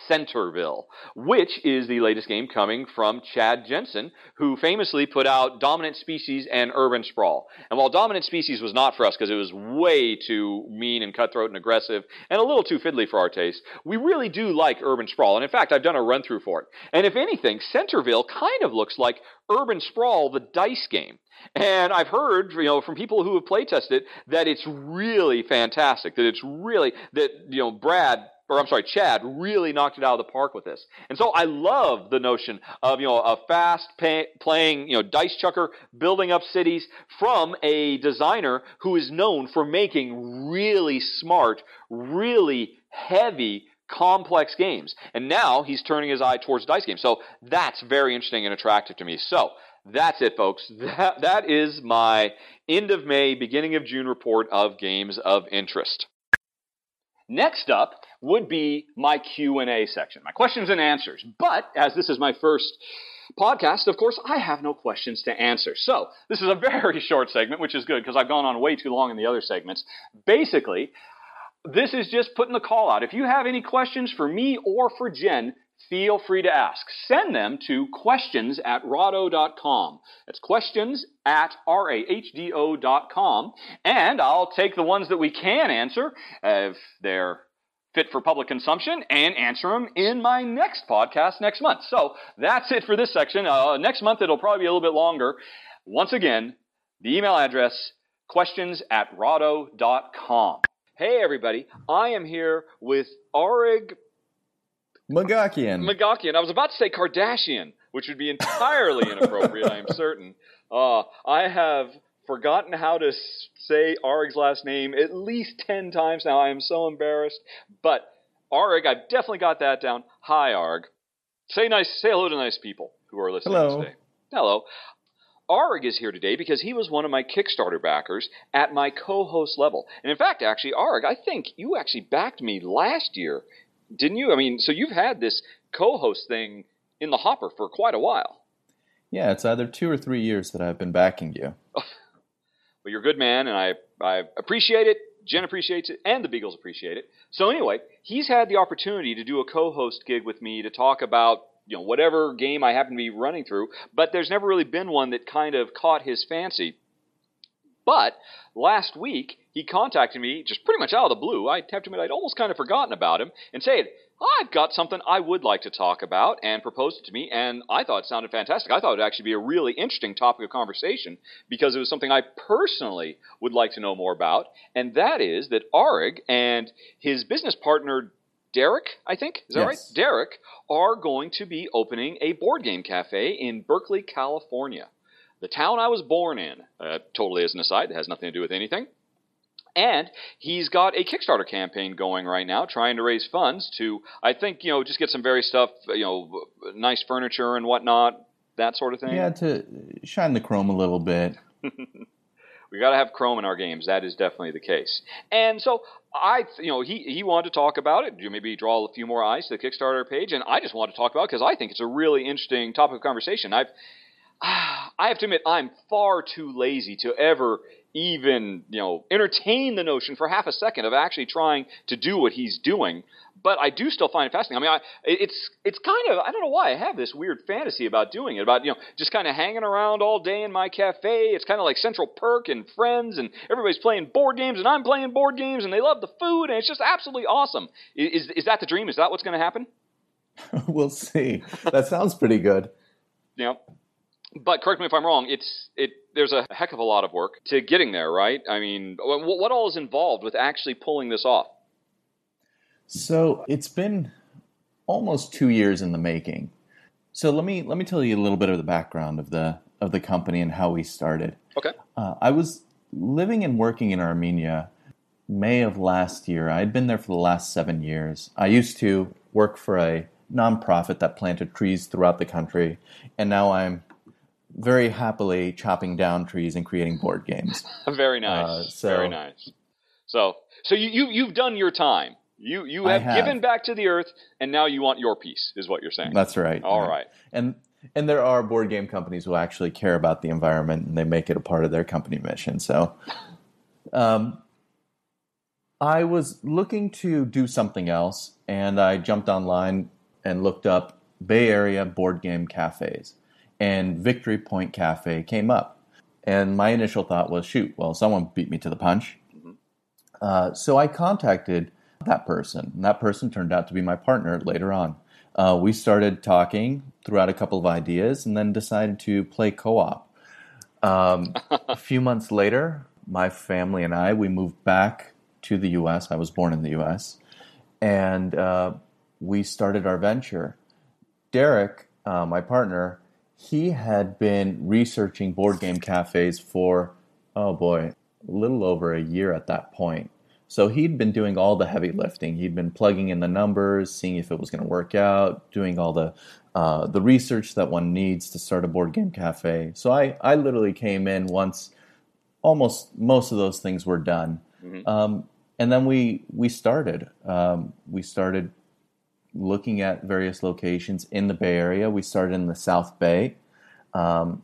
Centerville, which is the latest game coming from Chad Jensen, who famously put out Dominant Species and Urban Sprawl. And while Dominant Species was not for us because it was way too mean and cutthroat and aggressive and a little too fiddly for our taste, we really do like Urban Sprawl. And in fact, I've done a run through for it. And if anything, Centerville kind of looks like Urban Sprawl, the dice game. And I've heard, you know, from people who have play tested that it's really fantastic. That it's really that you know Brad or I'm sorry, Chad really knocked it out of the park with this. And so I love the notion of, you know, a fast pay, playing, you know, dice chucker, building up cities from a designer who is known for making really smart, really heavy, complex games. And now he's turning his eye towards dice games. So that's very interesting and attractive to me. So that's it, folks. That, that is my end of May, beginning of June report of games of interest. Next up would be my Q&A section, my questions and answers. But as this is my first podcast, of course, I have no questions to answer. So, this is a very short segment, which is good because I've gone on way too long in the other segments. Basically, this is just putting the call out. If you have any questions for me or for Jen, feel free to ask. Send them to questions at rahdo.com. That's questions at R-A-H-D-O.com. And I'll take the ones that we can answer if they're fit for public consumption and answer them in my next podcast next month. So that's it for this section. Uh, next month it'll probably be a little bit longer. Once again, the email address questions at rahdo.com. Hey everybody, I am here with Arig Magakian. Magakian. I was about to say Kardashian, which would be entirely inappropriate, I am certain. Uh, I have forgotten how to say Arig's last name at least 10 times now. I am so embarrassed. But Arig, I've definitely got that down. Hi, Arig. Say nice, say hello to nice people who are listening hello. today. Hello. Arig is here today because he was one of my Kickstarter backers at my co-host level. And in fact, actually, Arig, I think you actually backed me last year, didn't you? I mean, so you've had this co-host thing in the hopper for quite a while. Yeah, it's either two or three years that I've been backing you. Well, you're a good man, and I, I appreciate it. Jen appreciates it, and the Beagles appreciate it. So anyway, he's had the opportunity to do a co-host gig with me to talk about you know whatever game I happen to be running through, but there's never really been one that kind of caught his fancy. But last week he contacted me just pretty much out of the blue. I have to admit I'd almost kind of forgotten about him and said, I've got something I would like to talk about and proposed it to me, and I thought it sounded fantastic. I thought it would actually be a really interesting topic of conversation because it was something I personally would like to know more about, and that is that Arig and his business partner Derek, I think, is that Yes. right? Derek are going to be opening a board game cafe in Berkeley, California, the town I was born in. Uh, totally as an aside, it has nothing to do with anything. And he's got a Kickstarter campaign going right now, trying to raise funds to, I think, you know, just get some very stuff, you know, nice furniture and whatnot, that sort of thing. Yeah, to shine the chrome a little bit. We got to have Chrome in our games. That is definitely the case. And so I, you know, he he wanted to talk about it. Do maybe draw a few more eyes to the Kickstarter page, and I just wanted to talk about it because I think it's a really interesting topic of conversation. I've I have to admit I'm far too lazy to ever even you know entertain the notion for half a second of actually trying to do what he's doing. but I do still find it fascinating. I mean, I, it's it's kind of I don't know why I have this weird fantasy about doing it, about you know just kind of hanging around all day in my cafe. It's kind of like Central Perk and Friends, and everybody's playing board games, and I'm playing board games, and they love the food, and it's just absolutely awesome. Is is that the dream? Is that what's going to happen? we'll see. That sounds pretty good. Yeah. But correct me if I'm wrong. It's it. There's a heck of a lot of work to getting there, right? I mean, what, what all is involved with actually pulling this off? So it's been almost two years in the making. So let me let me tell you a little bit of the background of the of the company and how we started. Okay. Uh, I was living and working in Armenia May of last year. I'd been there for the last seven years. I used to work for a nonprofit that planted trees throughout the country, and now I'm very happily chopping down trees and creating board games. very nice. Uh, so, very nice. So, so you, you you've done your time. You you have, have, given back to the earth, and now you want your piece, is what you're saying. That's right. All right. right. And and there are board game companies who actually care about the environment and they make it a part of their company mission. So, um, I was looking to do something else, and I jumped online and looked up Bay Area board game cafes, and Victory Point Cafe came up. And my initial thought was, shoot, well, someone beat me to the punch. Mm-hmm. Uh, so I contacted that person. And that person turned out to be my partner later on. Uh, we started talking, threw out a couple of ideas, and then decided to play co op. Um, a few months later, my family and I, we moved back to the US. I was born in the US. And uh, we started our venture. Derek, uh, my partner, he had been researching board game cafes for, oh boy, a little over a year at that point. So he'd been doing all the heavy lifting. He'd been plugging in the numbers, seeing if it was going to work out, doing all the uh, the research that one needs to start a board game cafe. So I, I literally came in once almost most of those things were done. Mm-hmm. Um, and then we we started. Um, we started looking at various locations in the Bay Area. We started in the South Bay. Um,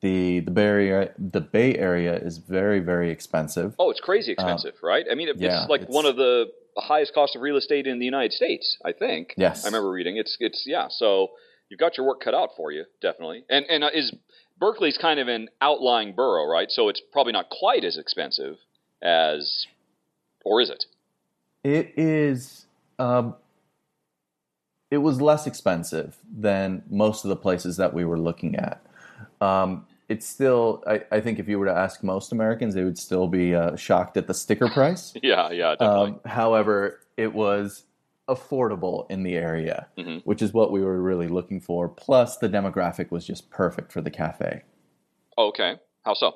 the the Bay Area the Bay Area is very very expensive. Oh, it's crazy expensive, uh, right? I mean, it's yeah, like it's, one of the highest cost of real estate in the United States. I think. Yes, I remember reading. It's it's yeah. So you've got your work cut out for you, definitely. And and uh, is Berkeley's kind of an outlying borough, right? So it's probably not quite as expensive as, or is it? It is. Um, it was less expensive than most of the places that we were looking at. Um, it's still, I, I, think if you were to ask most Americans, they would still be uh, shocked at the sticker price. yeah, yeah, definitely. Um, however, it was affordable in the area, mm-hmm. which is what we were really looking for. Plus, the demographic was just perfect for the cafe. Okay. How so?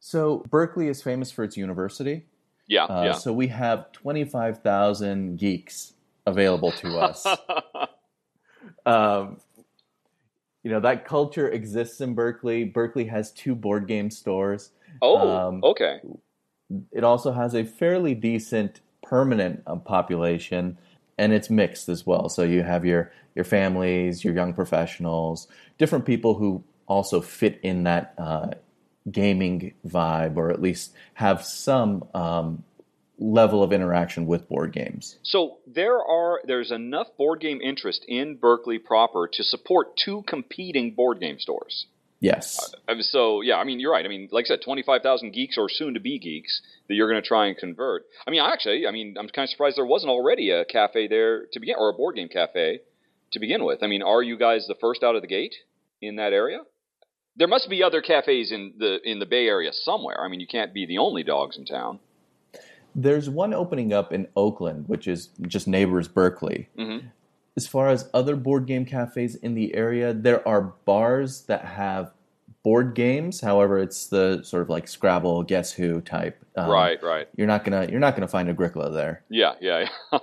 So, Berkeley is famous for its university. Yeah, uh, yeah. So, we have 25,000 geeks available to us. um, you know that culture exists in Berkeley. Berkeley has two board game stores. Oh, um, okay. It also has a fairly decent permanent uh, population, and it's mixed as well. So you have your your families, your young professionals, different people who also fit in that uh, gaming vibe, or at least have some um, level of interaction with board games. So there are there's enough board game interest in Berkeley proper to support two competing board game stores. Yes. Uh, so yeah, I mean you're right. I mean, like I said, twenty five thousand geeks or soon to be geeks that you're going to try and convert. I mean, actually, I mean, I'm kind of surprised there wasn't already a cafe there to begin, or a board game cafe to begin with. I mean, are you guys the first out of the gate in that area? There must be other cafes in the in the Bay Area somewhere. I mean, you can't be the only dogs in town. There's one opening up in Oakland, which is just neighbors Berkeley. Mm-hmm. As far as other board game cafes in the area, there are bars that have board games. However, it's the sort of like Scrabble, Guess Who type. Um, right, right. You're not gonna you're not gonna find Agricola there. Yeah, yeah.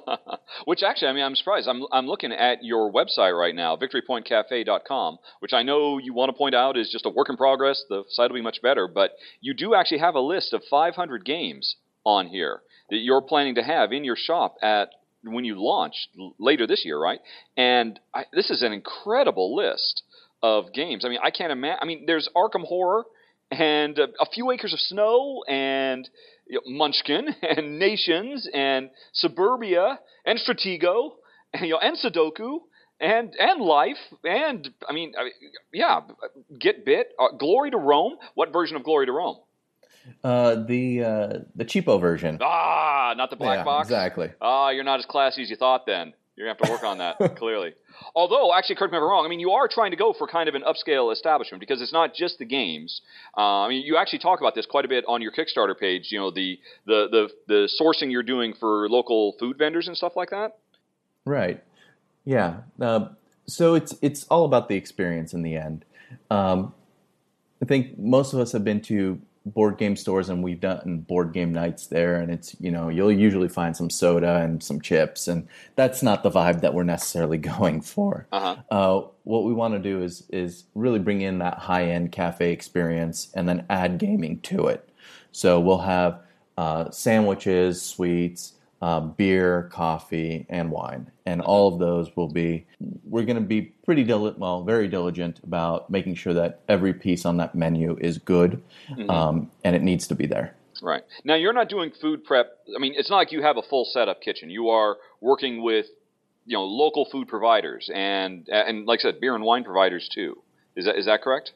which actually, I mean, I'm surprised. I'm I'm looking at your website right now, victorypointcafe.com, which I know you want to point out is just a work in progress. The site will be much better, but you do actually have a list of 500 games on here that you're planning to have in your shop at when you launch later this year, right? And I, this is an incredible list of games. I mean, I can't imagine. I mean, there's Arkham Horror and uh, a few acres of snow and you know, Munchkin and Nations and Suburbia and Stratego and, you know, and Sudoku and and life and I mean, I mean yeah, get bit. Uh, Glory to Rome. What version of Glory to Rome? Uh, the uh, the cheapo version. Ah, not the black yeah, box. Exactly. Ah, you're not as classy as you thought. Then you're gonna have to work on that. clearly. Although, actually, correct me if I'm wrong. I mean, you are trying to go for kind of an upscale establishment because it's not just the games. Uh, I mean, you actually talk about this quite a bit on your Kickstarter page. You know, the the the the sourcing you're doing for local food vendors and stuff like that. Right. Yeah. Uh, so it's it's all about the experience in the end. Um, I think most of us have been to board game stores and we've done board game nights there. And it's you know you'll usually find some soda and some chips and that's not the vibe that we're necessarily going for. Uh-huh. uh, what we want to do is is really bring in that high end cafe experience and then add gaming to it. So we'll have uh, sandwiches sweets uh, beer coffee and wine and all of those will be we're going to be pretty diligent well very diligent about making sure that every piece on that menu is good um, and it needs to be there Right. Now you're not doing food prep. I mean, it's not like you have a full setup kitchen. You are working with, you know, local food providers and and like I said, beer and wine providers too. Is that is that correct?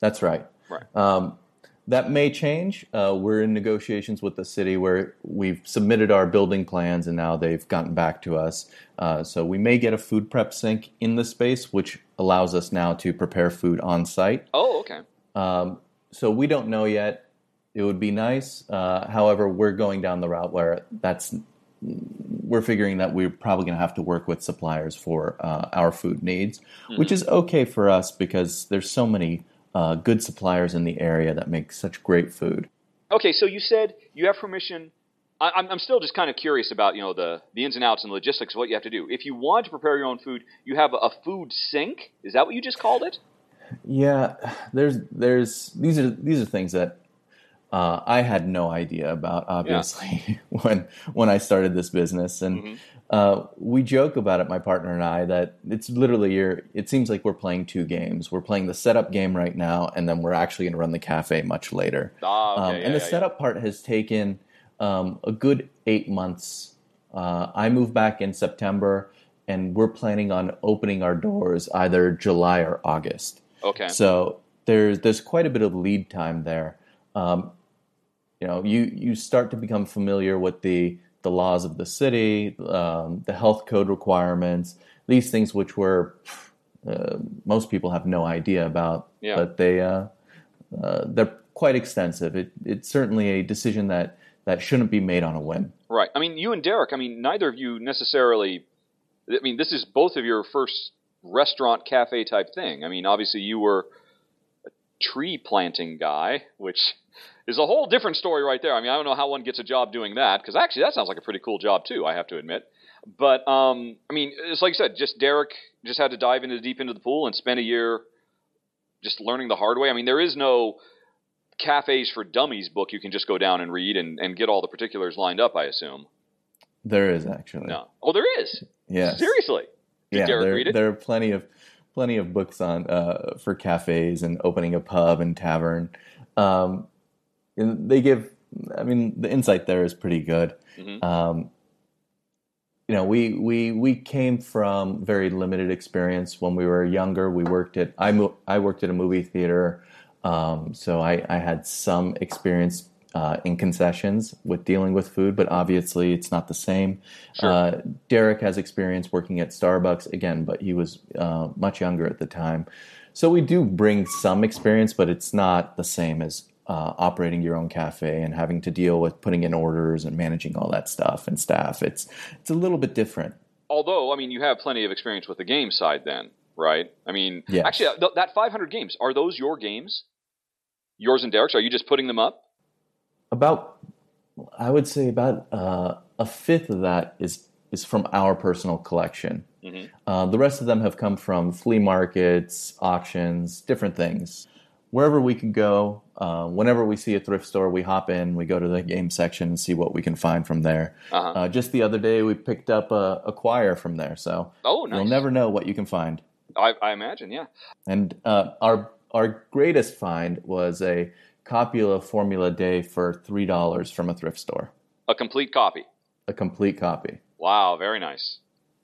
That's right. Right. Um, that may change. Uh, we're in negotiations with the city where we've submitted our building plans and now they've gotten back to us. Uh, so we may get a food prep sink in the space, which allows us now to prepare food on site. Oh, okay. Um, so we don't know yet. It would be nice. Uh, however, we're going down the route where that's we're figuring that we're probably going to have to work with suppliers for uh, our food needs, which is okay for us because there's so many uh, good suppliers in the area that make such great food. Okay, so you said you have permission. I, I'm, I'm still just kind of curious about you know the the ins and outs and logistics of what you have to do. If you want to prepare your own food, you have a, a food sink. Is that what you just called it? Yeah, there's there's these are these are things that uh, I had no idea about. Obviously, when when I started this business, and uh, we joke about it, my partner and I, that it's literally your. It seems like we're playing two games. We're playing the setup game right now, and then we're actually going to run the cafe much later. Ah, okay, um, yeah, and the yeah, yeah. setup part has taken um, a good eight months. Uh, I moved back in September, and we're planning on opening our doors either July or August. Okay. So there's there's quite a bit of lead time there. Um, you know, you you start to become familiar with the the laws of the city, um, the health code requirements, these things which were uh, most people have no idea about, Yeah. but they uh, uh, they're quite extensive. It, it's certainly a decision that that shouldn't be made on a whim. Right. I mean, you and Derek. I mean, neither of you necessarily. I mean, this is both of your first restaurant cafe type thing. I mean, obviously you were a tree planting guy, which is a whole different story right there. I mean, I don't know how one gets a job doing that because actually that sounds like a pretty cool job too. I have to admit. But um, I mean, it's like you said, just Derek just had to dive into the deep into the pool and spend a year just learning the hard way. I mean, there is no cafes for dummies book you can just go down and read and, and get all the particulars lined up. I assume. There is actually, No. Oh, there is. Yeah. Seriously. Did yeah, Derek there, read it? there are plenty of plenty of books on uh, for cafes and opening a pub and tavern. Um, they give, I mean, the insight there is pretty good. Mhm. Um, you know, we we we came from very limited experience when we were younger. We worked at I mo- I worked at a movie theater, um, so I, I had some experience uh, in concessions with dealing with food, but obviously it's not the same. Sure. Uh, Derek has experience working at Starbucks again, but he was uh, much younger at the time. So we do bring some experience, but it's not the same as uh, operating your own cafe and having to deal with putting in orders and managing all that stuff and staff. It's it's a little bit different. Although, I mean, you have plenty of experience with the game side, then, right? I mean, Yes. actually, uh, th- that 500 games are those your games? Yours and Derek's? Are you just putting them up? About I would say about uh, a fifth of that is is from our personal collection. Mhm. Uh, the rest of them have come from flea markets, auctions, different things. Wherever we can go, uh, whenever we see a thrift store, we hop in, we go to the game section and see what we can find from there. Uh-huh. Uh, just the other day, we picked up a, a Acquire from there, so Oh, nice. you'll never know what you can find. I, I imagine, yeah. And uh, our our greatest find was a Copula Formula Dé for three dollars from a thrift store. A complete copy. A complete copy. Wow, very nice.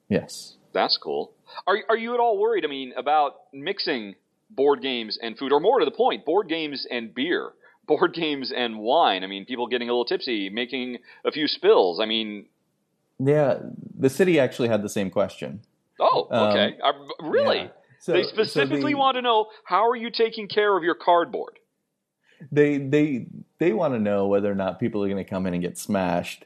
Yes. That's cool. Are are you at all worried? I mean, about mixing board games and food, or more to the point, board games and beer, board games and wine. I mean, people getting a little tipsy, making a few spills. I mean, yeah, the city actually had the same question. Oh, okay. Um, uh, really? Yeah. So, they specifically so want to know how are you taking care of your cardboard. They they they want to know whether or not people are going to come in and get smashed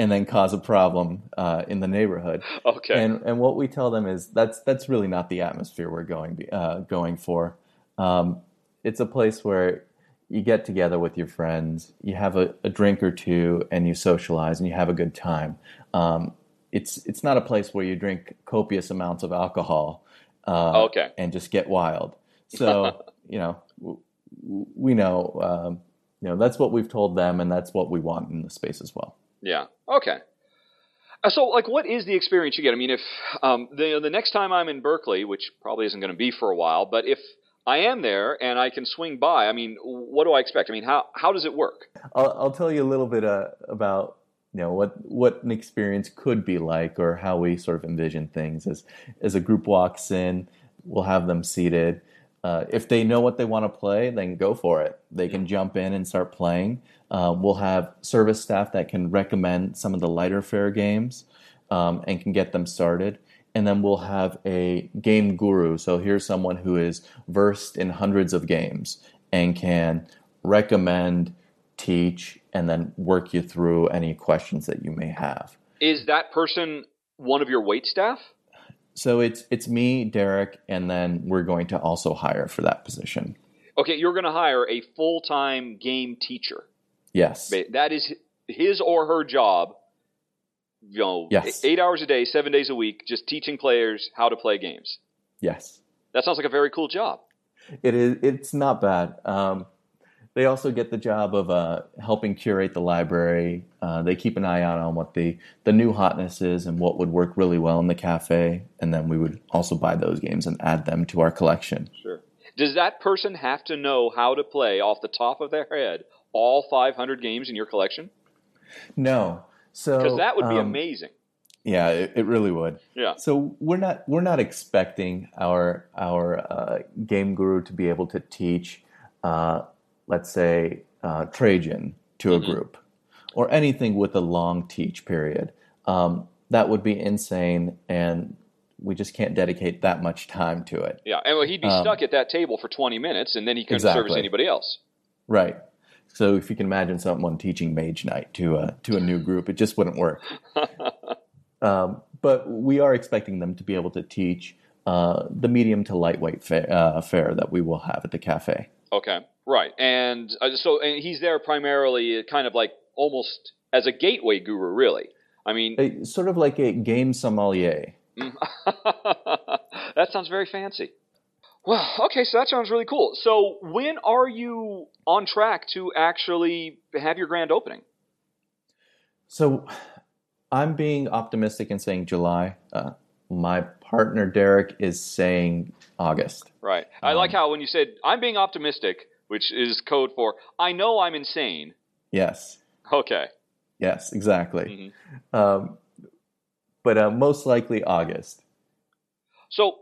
and then cause a problem uh, in the neighborhood. Okay. And and what we tell them is that's that's really not the atmosphere we're going uh, going for. Um, it's a place where you get together with your friends, you have a, a, drink or two, and you socialize and you have a good time. Um, it's it's not a place where you drink copious amounts of alcohol uh, okay. and just get wild. So you know we know um, you know that's what we've told them, and that's what we want in the space as well. Yeah. Okay. Uh, so, like, what is the experience you get? I mean, if um, the the next time I'm in Berkeley, which probably isn't going to be for a while, but if I am there and I can swing by, I mean, what do I expect? I mean, how how does it work? I'll, I'll tell you a little bit uh, about you know what what an experience could be like or how we sort of envision things as as a group walks in we'll have them seated uh, if they know what they want to play then go for it they can jump in and start playing uh, we'll have service staff that can recommend some of the lighter fare games um, and can get them started and then we'll have a game guru so here's someone who is versed in hundreds of games and can recommend teach and then work you through any questions that you may have. Is that person one of your wait staff? So it's it's me, Derek, and then we're going to also hire for that position. Okay, you're going to hire a full-time game teacher. Yes. That is his or her job. You know, yes. 8 hours a day, 7 days a week just teaching players how to play games. Yes. That sounds like a very cool job. It is it's not bad. Um, they also get the job of uh, helping curate the library. Uh, they keep an eye out on what the, the new hotness is and what would work really well in the cafe. And then we would also buy those games and add them to our collection. Sure. Does that person have to know how to play off the top of their head all 500 games in your collection? No. So because that would be um, amazing. Yeah, it, it, really would. Yeah. So we're not we're not expecting our our uh, game guru to be able to teach uh, let's say, uh, Trajan to a mm-hmm. group, or anything with a long teach period. Um, that would be insane, and we just can't dedicate that much time to it. Yeah, and well, he'd be um, stuck at that table for 20 minutes, and then he couldn't exactly. service anybody else. Right. So if you can imagine someone teaching Mage Knight to a to a new group, it just wouldn't work. um, but we are expecting them to be able to teach uh, the medium to lightweight fare, uh, fare that we will have at the cafe. Okay. Right, and uh, so and he's there primarily, kind of like almost as a gateway guru, really. I mean, a, sort of like a game sommelier. that sounds very fancy. Well, okay, so that sounds really cool. So, when are you on track to actually have your grand opening? So, I'm being optimistic and saying July. Uh, my partner Derek is saying August. Right. I um, like how when you said I'm being optimistic, which is code for I know I'm insane. Yes. Okay. Yes, exactly. Mm-hmm. Um, but uh, most likely August. So,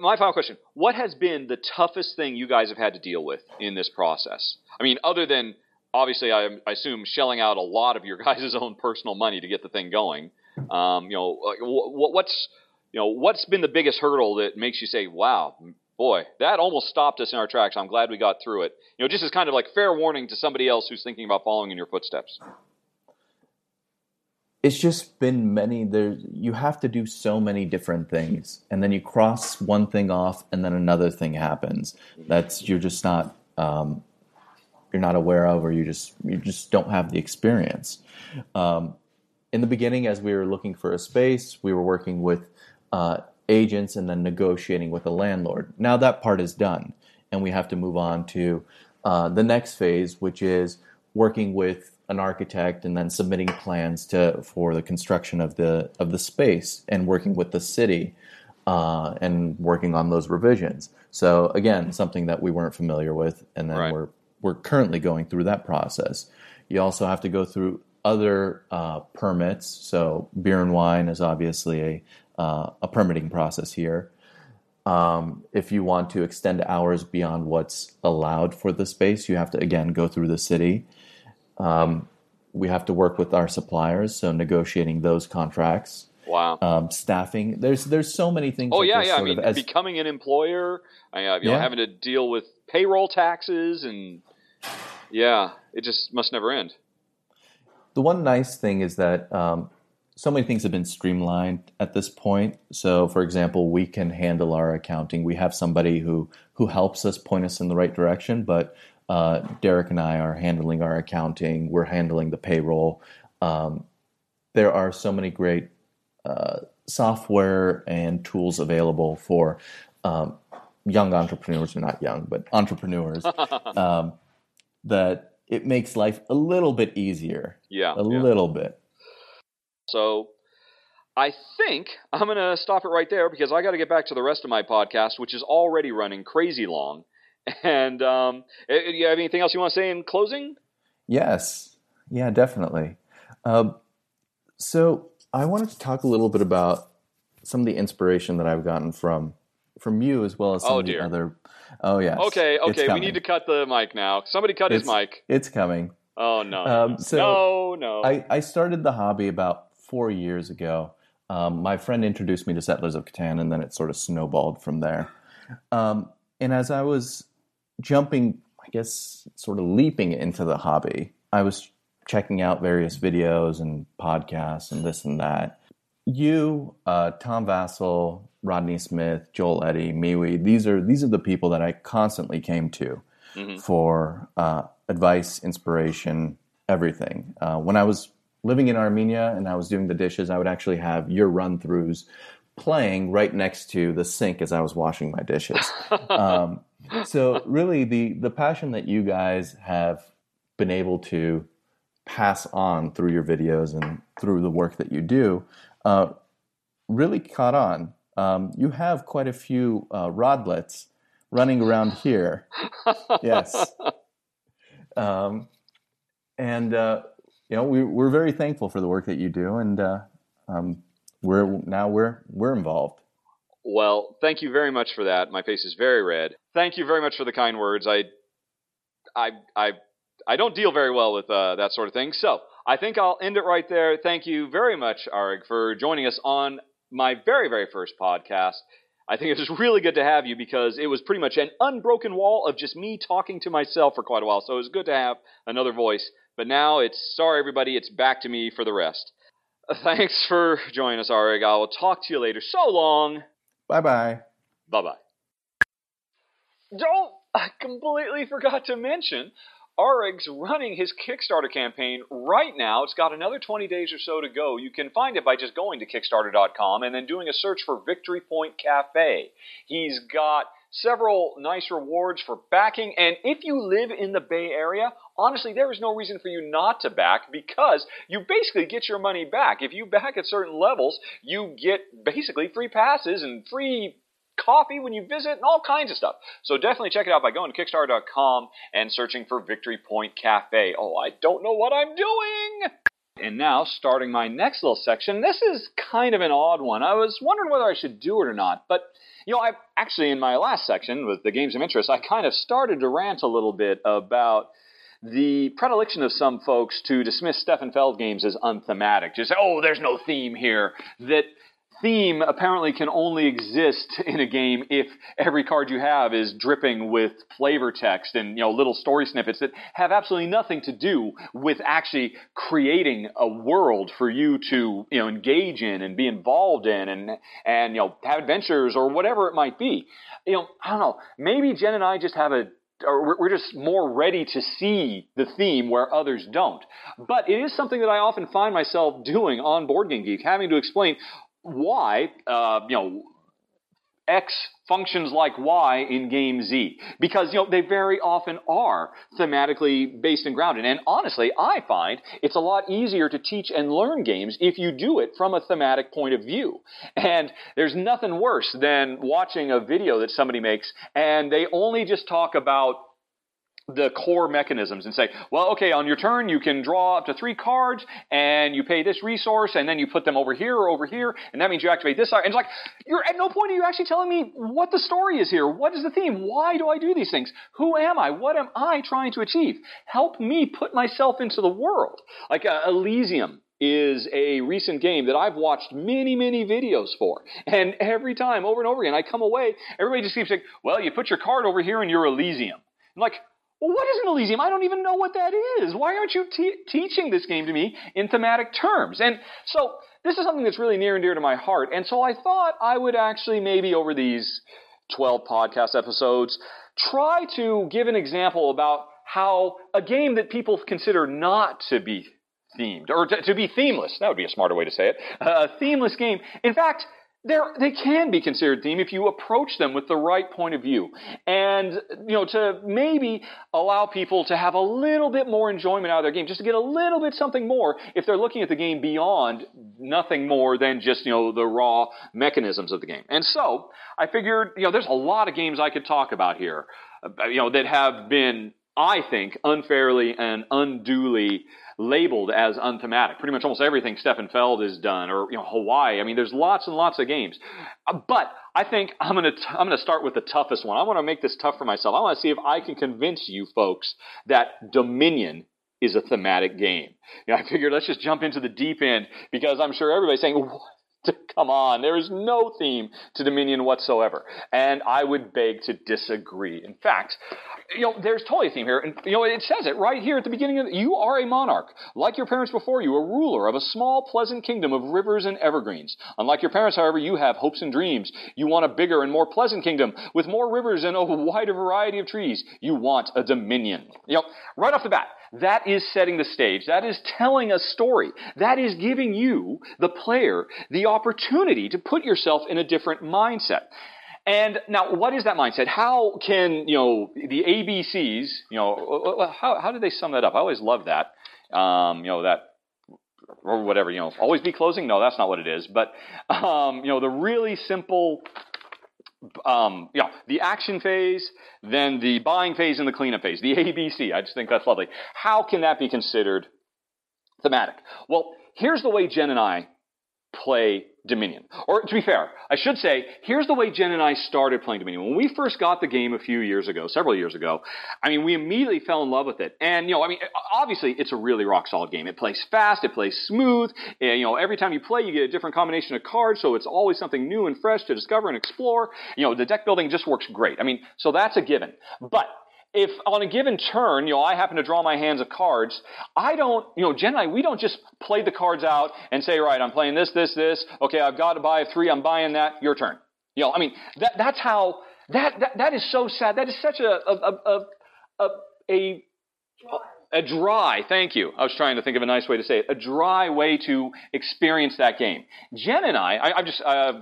my final question: What has been the toughest thing you guys have had to deal with in this process? I mean, other than obviously, I, I assume shelling out a lot of your guys' own personal money to get the thing going. Um, you know, what, what's you know what's been the biggest hurdle that makes you say, "Wow, boy, that almost stopped us in our tracks. I'm glad we got through it. You know, just as kind of like fair warning to somebody else who's thinking about following in your footsteps. It's just been many there you have to do so many different things and then you cross one thing off and then another thing happens that's you're just not um, you're not aware of or you just you just don't have the experience. Um, in the beginning as we were looking for a space, we were working with uh, agents and then negotiating with the landlord. Now that part is done, and we have to move on to uh, the next phase, which is working with an architect and then submitting plans to for the construction of the of the space and working with the city. uh, and working on those revisions. So again, something that we weren't familiar with, and then Right. we're we're currently going through that process. You also have to go through other uh, permits. So beer and wine is obviously a uh, a permitting process here. Um, if you want to extend hours beyond what's allowed for the space, you have to again go through the city. Um, we have to work with our suppliers, so negotiating those contracts, Wow. um, staffing. There's there's so many things. Oh yeah, yeah. I mean, as- becoming an employer, I, uh, you know, Yeah. having to deal with payroll taxes, and yeah, it just must never end. the one nice thing is that um, so many things have been streamlined at this point. So, for example, we can handle our accounting. We have somebody who who helps us point us in the right direction. But uh, Derek and I are handling our accounting. We're handling the payroll. Um, there are so many great uh, software and tools available for um, young entrepreneurs, or not young, but entrepreneurs, um, that it makes life a little bit easier Yeah. a yeah. little bit. So I think I'm going to stop it right there because I got to get back to the rest of my podcast, which is already running crazy long. And um, you have anything else you want to say in closing? Yes, yeah, definitely. Um, so I wanted to talk a little bit about some of the inspiration that I've gotten from from you as well as some Oh, of the dear. other. Oh yeah. Okay, okay, we need to cut the mic now. Somebody cut his mic. It's coming. Oh no, Um, so no, no. I, I started the hobby about four years ago. Um, my friend introduced me to Settlers of Catan, and then it sort of snowballed from there. Um, and as I was jumping, I guess, sort of leaping into the hobby, I was checking out various videos and podcasts and this and that. You, uh, Tom Vasel, Rodney Smith, Joel Eddy, MeWe, these are these are the people that I constantly came to Mhm. for uh, advice, inspiration, everything. Uh, when I was living in Armenia and I was doing the dishes, I would actually have your run throughs playing right next to the sink as I was washing my dishes. um, so really, the the passion that you guys have been able to pass on through your videos and through the work that you do uh, really caught on. Um, you have quite a few uh, rodlets running around here. Yes. Um, and uh, you know we, we're very thankful for the work that you do, and uh, um, we're now we're we're involved. Well, thank you very much for that. My face is very red. Thank you very much for the kind words. I, I, I, I don't deal very well with uh, that sort of thing. So I think I'll end it right there. Thank you very much, Arig, for joining us on my very, very first podcast. I think it was really good to have you because it was pretty much an unbroken wall of just me talking to myself for quite a while. So it was good to have another voice. But now it's sorry, everybody, it's back to me for the rest. Thanks for joining us, Arig. I will talk to you later. So long. Bye bye. Bye bye. Don't I completely forgot to mention Arig's running his Kickstarter campaign right now. It's got another 20 days or so to go. You can find it by just going to Kickstarter.com and then doing a search for Victory Point Cafe. He's got several nice rewards for backing, and if you live in the Bay Area, honestly, there is no reason for you not to back because you basically get your money back. If you back at certain levels, you get basically free passes and free coffee when you visit and all kinds of stuff. So definitely check it out by going to Kickstarter.com and searching for Victory Point Cafe. Oh, I don't know what I'm doing! And now, starting my next little section, this is kind of an odd one. I was wondering whether I should do it or not, but you know, I actually in my last section with the games of interest, I kind of started to rant a little bit about the predilection of some folks to dismiss Stefan Feld games as unthematic. Just say, oh, there's no theme here. That theme apparently can only exist in a game if every card you have is dripping with flavor text and you know little story snippets that have absolutely nothing to do with actually creating a world for you to you know engage in and be involved in and and you know have adventures or whatever it might be. You know, I don't know. Maybe Jen and I just have a or we're- just more ready to see the theme where others don't. But it is something that I often find myself doing on Board Game Geek, having to explain why, uh, you know, X functions like Y in game Z. Because, you know, they very often are thematically based and grounded. And honestly, I find it's a lot easier to teach and learn games if you do it from a thematic point of view. And there's nothing worse than watching a video that somebody makes and they only just talk about the core mechanisms and say, well, okay, on your turn, you can draw up to three cards and you pay this resource and then you put them over here or over here and that means you activate this. And it's like, you're at no point are you actually telling me what the story is here. What is the theme? Why do I do these things? Who am I? What am I trying to achieve? Help me put myself into the world. Like uh, Elysium is a recent game that I've watched many, many videos for. And every time, over and over again, I come away, everybody just keeps saying, well, you put your card over here in your Elysium. I'm like, well, what is an Elysium? I don't even know what that is. Why aren't you te- teaching this game to me in thematic terms? And so this is something that's really near and dear to my heart. And so I thought I would actually maybe over these 12 podcast episodes try to give an example about how a game that people consider not to be themed or to, to be themeless, that would be a smarter way to say it, uh, a themeless game, in fact, they're, they can be considered theme if you approach them with the right point of view. And, you know, to maybe allow people to have a little bit more enjoyment out of their game, just to get a little bit something more if they're looking at the game beyond nothing more than just, you know, the raw mechanisms of the game. And so, I figured, you know, there's a lot of games I could talk about here, uh, you know, that have been, I think, unfairly and unduly labeled as unthematic. Pretty much almost everything Stefan Feld has done, or you know Hawaii. I mean, there's lots and lots of games. Uh, but I think I'm gonna t- I'm gonna start with the toughest one. I want to make this tough for myself. I want to see if I can convince you folks that Dominion is a thematic game. You know, I figured let's just jump into the deep end because I'm sure everybody's saying. Come on, there is no theme to Dominion whatsoever. And I would beg to disagree. In fact, you know, there's totally a theme here. And, you know, it says it right here at the beginning of the, you are a monarch. Like your parents before you, a ruler of a small, pleasant kingdom of rivers and evergreens. Unlike your parents, however, you have hopes and dreams. You want a bigger and more pleasant kingdom with more rivers and a wider variety of trees. You want a dominion. You know, right off the bat, that is setting the stage. That is telling a story. That is giving you, the player, the opportunity to put yourself in a different mindset. And now, what is that mindset? How can, you know, the ABCs, you know, how, how do they sum that up? I always love that. Um, you know, that, or whatever, you know, always be closing? No, that's not what it is. But, um, you know, the really simple, um, know, the action phase, then the buying phase and the cleanup phase, the ABC. I just think that's lovely. How can that be considered thematic? Well, here's the way Jen and I play Dominion. Or to be fair, I should say, here's the way Jen and I started playing Dominion. When we first got the game a few years ago, several years ago, I mean, we immediately fell in love with it. And, you know, I mean, obviously it's a really rock solid game. It plays fast, it plays smooth, and, you know, every time you play, you get a different combination of cards, so it's always something new and fresh to discover and explore. You know, the deck building just works great. I mean, so that's a given. But if on a given turn, you know, I happen to draw my hands of cards, I don't, you know, Jen and I, we don't just play the cards out and say, right, I'm playing this, this, this. Okay, I've got to buy a three. I'm buying that. Your turn. You know, I mean, that, that's how, that, that, that is so sad. That is such a, a, a, a, a, a a dry, thank you. I was trying to think of a nice way to say it. A dry way to experience that game. Jen and I, I, I just, uh,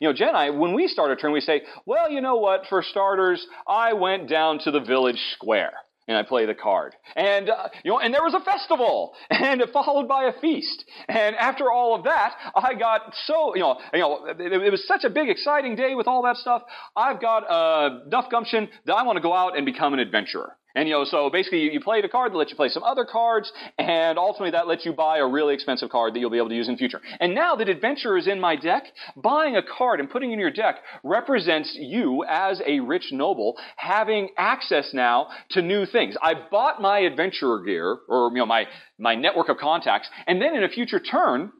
you know, Jen and I, when we start a turn, we say, well, you know what? For starters, I went down to the village square and I play the card. And, uh, you know, and there was a festival, and followed by a feast. And after all of that, I got so, you know, you know, it, it was such a big, exciting day with all that stuff. I've got uh, enough gumption that I want to go out and become an adventurer. And you know, so basically you, you play the card that lets you play some other cards, and ultimately that lets you buy a really expensive card that you'll be able to use in future. And now that Adventure is in my deck, buying a card and putting it in your deck represents you as a rich noble having access now to new things. I bought my adventurer gear, or you know, my, my network of contacts, and then in a future turn,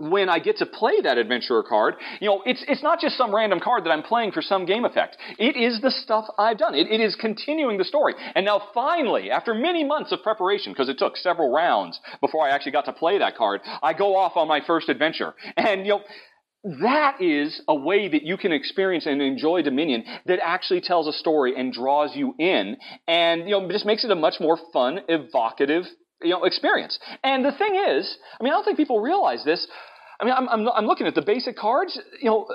when I get to play that adventurer card, you know, it's, it's not just some random card that I'm playing for some game effect. It is the stuff I've done. It, it is continuing the story. And now finally, after many months of preparation, because it took several rounds before I actually got to play that card, I go off on my first adventure. And, you know, that is a way that you can experience and enjoy Dominion that actually tells a story and draws you in and, you know, just makes it a much more fun, evocative you know, experience. And the thing is, I mean, I don't think people realize this. I mean, I'm, I'm, I'm looking at the basic cards. You know,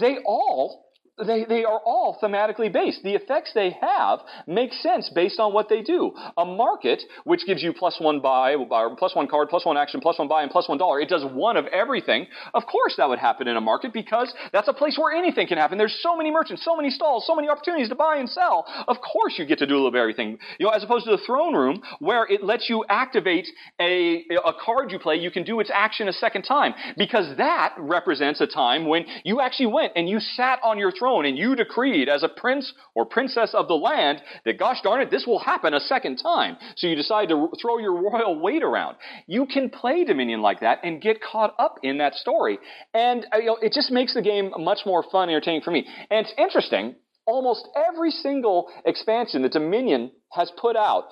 they all they, they are all thematically based. The effects they have make sense based on what they do. A market, which gives you plus one buy, plus one card, plus one action, plus one buy, and plus one dollar, it does one of everything. Of course that would happen in a market because that's a place where anything can happen. There's so many merchants, so many stalls, so many opportunities to buy and sell. Of course you get to do a little bit of everything. You know, as opposed to the throne room where it lets you activate a, a card you play, you can do its action a second time because that represents a time when you actually went and you sat on your throne and you decreed as a prince or princess of the land that, gosh darn it, this will happen a second time. So you decide to throw your royal weight around. You can play Dominion like that and get caught up in that story. And uh, you know, it just makes the game much more fun and entertaining for me. And it's interesting, almost every single expansion that Dominion has put out,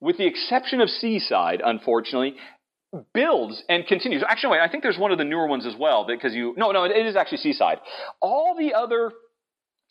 with the exception of Seaside, unfortunately, builds and continues. Actually, wait, I think there's one of the newer ones as well because you, no, no, it is actually Seaside. All the other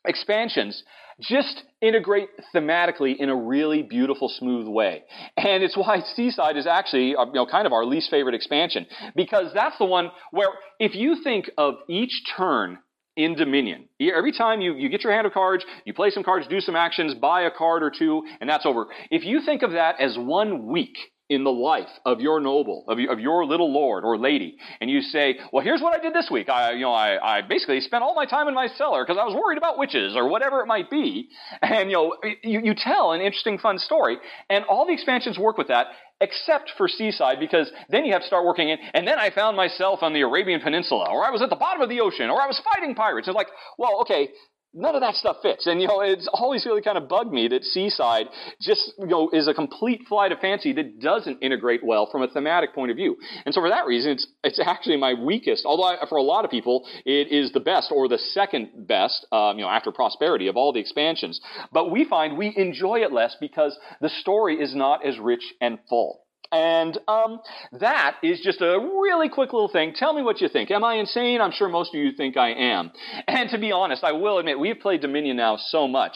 expansions just integrate thematically in a really beautiful, smooth way. And it's why Seaside is actually, uh, you know, kind of our least favorite expansion because that's the one where if you think of each turn in Dominion. Every time you, you get your hand of cards, you play some cards, do some actions, buy a card or two, and that's over. If you think of that as one week, in the life of your noble, of, of your little lord or lady, and you say, well, here's what I did this week. I, you know, I, I basically spent all my time in my cellar because I was worried about witches or whatever it might be. And, you know, you, you tell an interesting, fun story. And all the expansions work with that except for Seaside, because then you have to start working in, and then I found myself on the Arabian Peninsula, or I was at the bottom of the ocean, or I was fighting pirates. It's like, well, okay, None of that stuff fits. And, you know, it's always really kind of bugged me that Seaside just, you know, is a complete flight of fancy that doesn't integrate well from a thematic point of view. And so for that reason, it's, it's actually my weakest, although I, for a lot of people, it is the best or the second best, um, you know, after Prosperity of all the expansions. But we find we enjoy it less because the story is not as rich and full. And um, that is just a really quick little thing. Tell me what you think. Am I insane? I'm sure most of you think I am. And to be honest, I will admit, we've played Dominion now so much.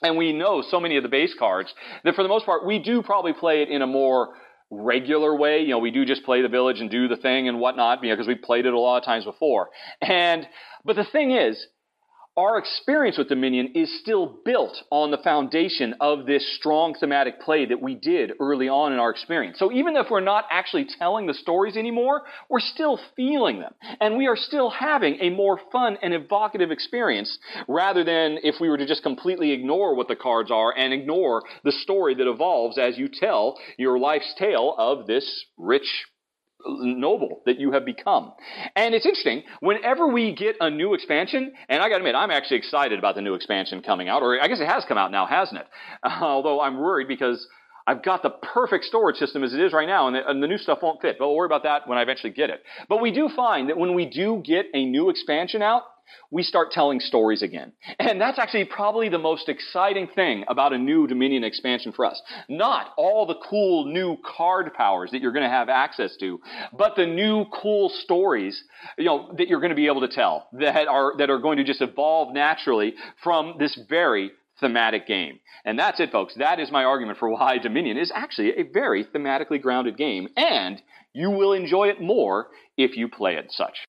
And we know so many of the base cards that for the most part, we do probably play it in a more regular way. You know, we do just play the village and do the thing and whatnot, you know, because we've played it a lot of times before. And, but the thing is, our experience with Dominion is still built on the foundation of this strong thematic play that we did early on in our experience. So even if we're not actually telling the stories anymore, we're still feeling them. And we are still having a more fun and evocative experience rather than if we were to just completely ignore what the cards are and ignore the story that evolves as you tell your life's tale of this rich noble that you have become. And it's interesting, whenever we get a new expansion, and I gotta admit, I'm actually excited about the new expansion coming out, or I guess it has come out now, hasn't it? Uh, although I'm worried because I've got the perfect storage system as it is right now, and the, and the, new stuff won't fit. But we'll worry about that when I eventually get it. But we do find that when we do get a new expansion out, we start telling stories again. And that's actually probably the most exciting thing about a new Dominion expansion for us. Not all the cool new card powers that you're going to have access to, but the new cool stories, you know, that you're going to be able to tell that are, that are going to just evolve naturally from this very thematic game. And that's it, folks. That is my argument for why Dominion is actually a very thematically grounded game, and you will enjoy it more if you play it such.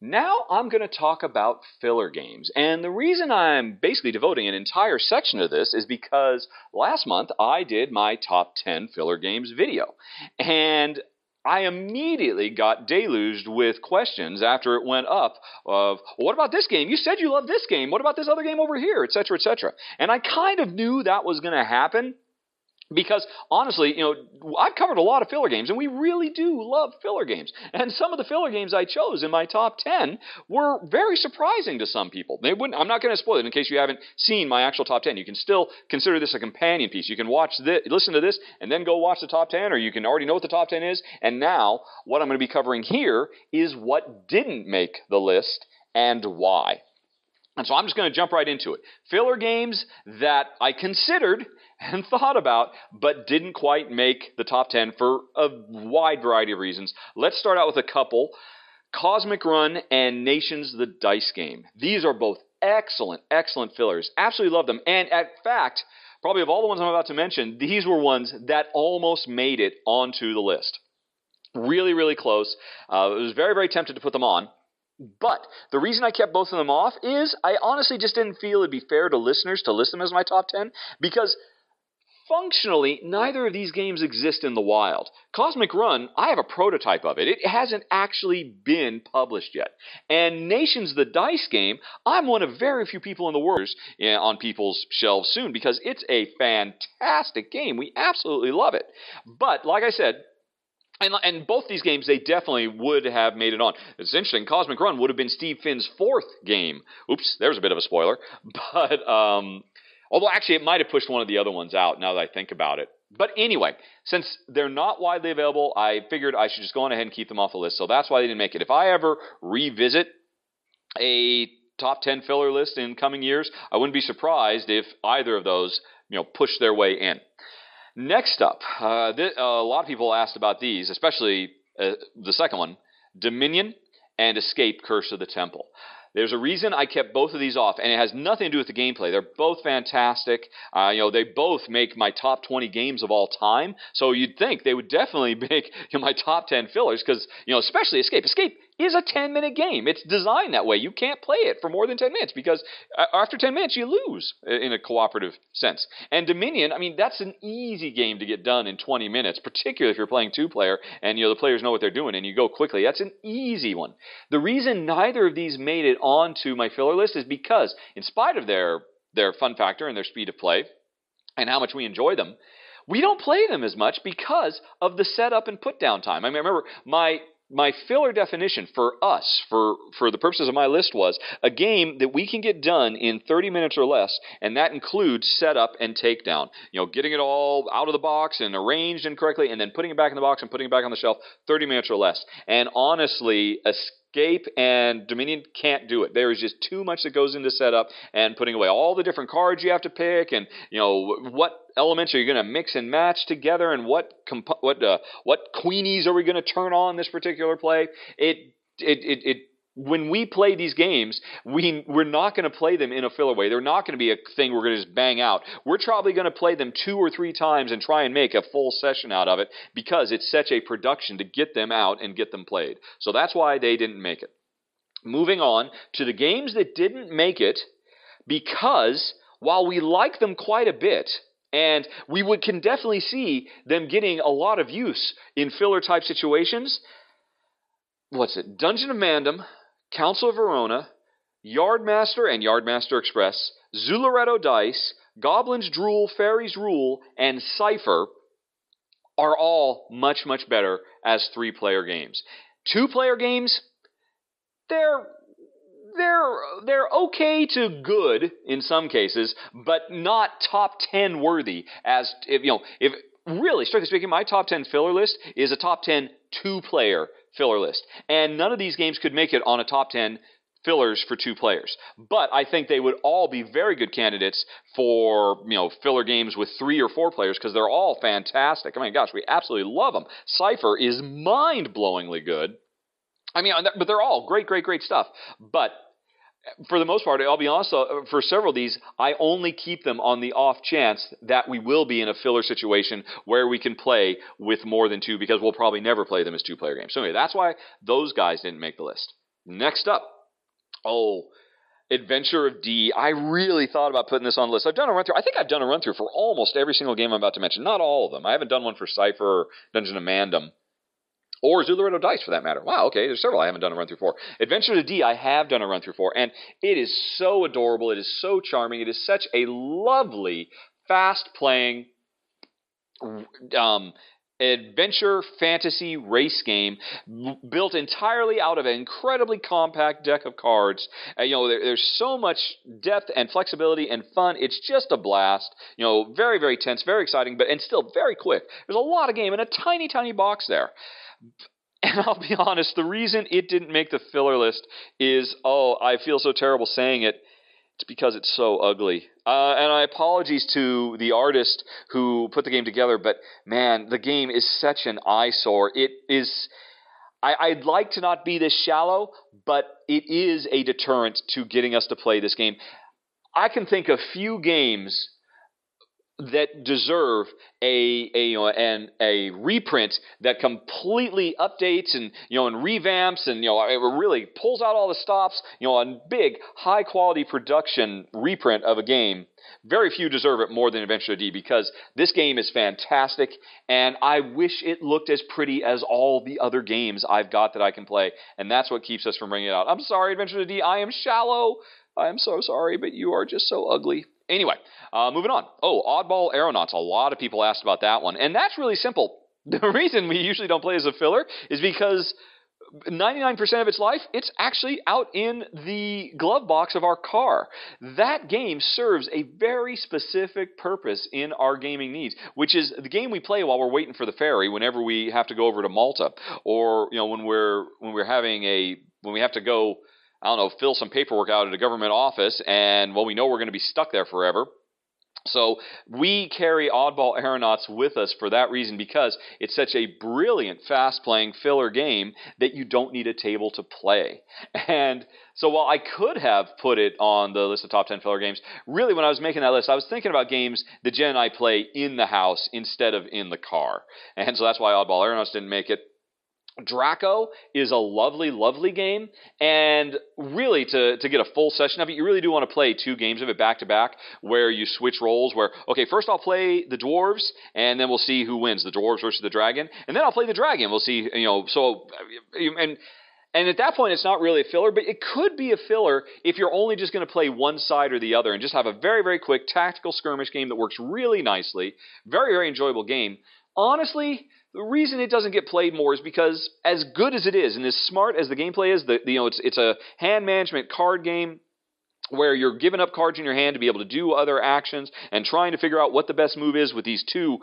Now I'm going to talk about filler games. And the reason I'm basically devoting an entire section to this is because last month I did my top 10 filler games video. And I immediately got deluged with questions after it went up of, what about this game? You said you love this game. What about this other game over here? Etc. Etc. And I kind of knew that was going to happen because honestly, you know, I've covered a lot of filler games, and we really do love filler games. And some of the filler games I chose in my top ten were very surprising to some people. They wouldn't. I'm not going to spoil it in case you haven't seen my actual top ten. You can still consider this a companion piece. You can watch this, listen to this, and then go watch the top ten, or you can already know what the top ten is. And now, what I'm going to be covering here is what didn't make the list and why. And so I'm just going to jump right into it. Filler games that I considered and thought about, but didn't quite make the top 10 for a wide variety of reasons. Let's start out with a couple Cosmic Run and Nations the Dice Game. These are both excellent, excellent fillers. Absolutely love them. And in fact, probably of all the ones I'm about to mention, these were ones that almost made it onto the list. Really, really close. Uh, I was very, very tempted to put them on. But the reason I kept both of them off is I honestly just didn't feel it'd be fair to listeners to list them as my top 10 because functionally neither of these games exist in the wild. Cosmic Run, I have a prototype of it. It hasn't actually been published yet. And Nations the Dice game, I'm one of very few people in the world on people's shelves soon because it's a fantastic game. We absolutely love it. But like I said, and, and both these games, they definitely would have made it on. It's interesting. Cosmic Run would have been Steve Finn's fourth game. Oops, there's a bit of a spoiler. But um, although actually, it might have pushed one of the other ones out. Now that I think about it. But anyway, since they're not widely available, I figured I should just go on ahead and keep them off the list. So that's why they didn't make it. If I ever revisit a top 10 filler list in coming years, I wouldn't be surprised if either of those, you know, push their way in. Next up, uh, th- uh, a lot of people asked about these, especially uh, the second one Dominion and Escape Curse of the Temple. There's a reason I kept both of these off, and it has nothing to do with the gameplay. They're both fantastic. Uh, you know, they both make my top 20 games of all time. So you'd think they would definitely make you know, my top 10 fillers, because you know, especially Escape. Escape is a 10 minute game. It's designed that way. You can't play it for more than 10 minutes because uh, after 10 minutes you lose uh, in a cooperative sense. And Dominion, I mean, that's an easy game to get done in 20 minutes, particularly if you're playing two player and you know the players know what they're doing and you go quickly. That's an easy one. The reason neither of these made it onto my filler list is because in spite of their their fun factor and their speed of play and how much we enjoy them, we don't play them as much because of the setup and put down time. I mean, I remember my my filler definition for us, for, for the purposes of my list, was a game that we can get done in 30 minutes or less, and that includes setup and takedown. You know, getting it all out of the box and arranged incorrectly, and then putting it back in the box and putting it back on the shelf, 30 minutes or less. And honestly, Escape and Dominion can't do it. There is just too much that goes into setup and putting away all the different cards you have to pick, and you know what elements are you going to mix and match together, and what comp- what uh, what queenies are we going to turn on this particular play. It it it, it when we play these games, we we're not going to play them in a filler way. They're not going to be a thing we're going to just bang out. We're probably going to play them two or three times and try and make a full session out of it because it's such a production to get them out and get them played. So that's why they didn't make it. Moving on to the games that didn't make it because while we like them quite a bit, and we would can definitely see them getting a lot of use in filler type situations. What's it? Dungeon of Mandom, Council of Verona, Yardmaster and Yardmaster Express, Zooloretto Dice, Goblins Drool, Fairies Rule, and Cypher are all much, much better as three player games. Two player games, they're they're they're okay to good in some cases, but not top ten worthy. As if you know, if really strictly speaking, my top ten filler list is a top ten two player filler list. And none of these games could make it on a top 10 fillers for two players. But I think they would all be very good candidates for, you know, filler games with three or four players because they're all fantastic. I mean, gosh, we absolutely love them. Cypher is mind-blowingly good. I mean, but they're all great, great, great stuff. But for the most part, I'll be honest, uh, for several of these, I only keep them on the off chance that we will be in a filler situation where we can play with more than two because we'll probably never play them as two player games. So, anyway, that's why those guys didn't make the list. Next up, oh, Adventure of D. I really thought about putting this on the list. I've done a run through. I think I've done a run through for almost every single game I'm about to mention. Not all of them. I haven't done one for Cypher or Dungeon of Mandom or Zooloretto Dice for that matter. Wow, okay, there's several I haven't done a run through for. Adventure to D I have done a run through for, and it is so adorable. It is so charming. It is such a lovely, fast playing um, adventure fantasy race game built entirely out of an incredibly compact deck of cards. Uh, you know, there, there's so much depth and flexibility and fun. It's just a blast. You know, very very tense, very exciting, but and still very quick. There's a lot of game in a tiny tiny box there. And I'll be honest, the reason it didn't make the filler list is oh, I feel so terrible saying it. It's because it's so ugly. Uh, and I apologies to the artist who put the game together, but man, the game is such an eyesore. It is. I, would like to not be this shallow, but it is a deterrent to getting us to play this game. I can think of few games that deserve a, a you know a reprint that completely updates and you know and revamps and you know it really pulls out all the stops you know a big high quality production reprint of a game very few deserve it more than Adventure D because this game is fantastic and I wish it looked as pretty as all the other games I've got that I can play and that's what keeps us from bringing it out. I'm sorry Adventure D, I am shallow. I am so sorry, but you are just so ugly. Anyway, uh, moving on. Oh, Oddball Aeronauts. A lot of people asked about that one. And that's really simple. The reason we usually don't play as a filler is because 99% of its life, it's actually out in the glove box of our car. That game serves a very specific purpose in our gaming needs, which is the game we play while we're waiting for the ferry whenever we have to go over to Malta or, you know, when we're when we're having a when we have to go I don't know, fill some paperwork out at a government office, and well, we know we're going to be stuck there forever. So we carry Oddball Aeronauts with us for that reason because it's such a brilliant, fast-playing filler game that you don't need a table to play. And so while I could have put it on the list of top 10 filler games, really when I was making that list, I was thinking about games that Jen and I play in the house instead of in the car. And so that's why Oddball Aeronauts didn't make it. Draco is a lovely, lovely game, and really to, to get a full session of it, you really do want to play two games of it back to back, where you switch roles. Where okay, first I'll play the dwarves, and then we'll see who wins, the dwarves versus the dragon, and then I'll play the dragon. We'll see, you know, so and. And at that point, it's not really a filler, but it could be a filler if you're only just going to play one side or the other and just have a very, very quick tactical skirmish game that works really nicely. Very, very enjoyable game. Honestly, the reason it doesn't get played more is because, as good as it is and as smart as the gameplay is, the, you know, it's it's a hand management card game where you're giving up cards in your hand to be able to do other actions and trying to figure out what the best move is with these two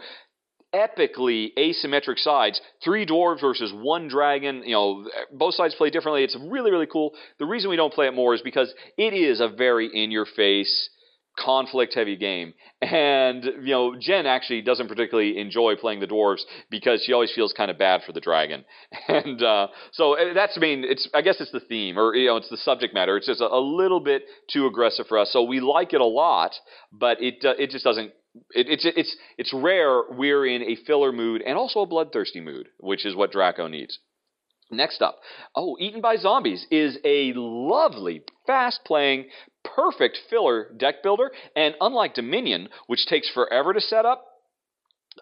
epically asymmetric sides three dwarves versus one dragon you know both sides play differently. It's really really cool. The reason we don't play it more is because it is a very in your face conflict heavy game. And, you know, Jen actually doesn't particularly enjoy playing the dwarves because she always feels kind of bad for the dragon. And uh, so uh, that's, I mean, it's, I guess it's the theme or, you know, it's the subject matter. It's just a, a little bit too aggressive for us. So we like it a lot, but it, uh, it just doesn't it, it's it's it's rare we're in a filler mood and also a bloodthirsty mood, which is what Draco needs. Next up, oh, Eaten by Zombies is a lovely, fast playing, perfect filler deck builder. And unlike Dominion, which takes forever to set up,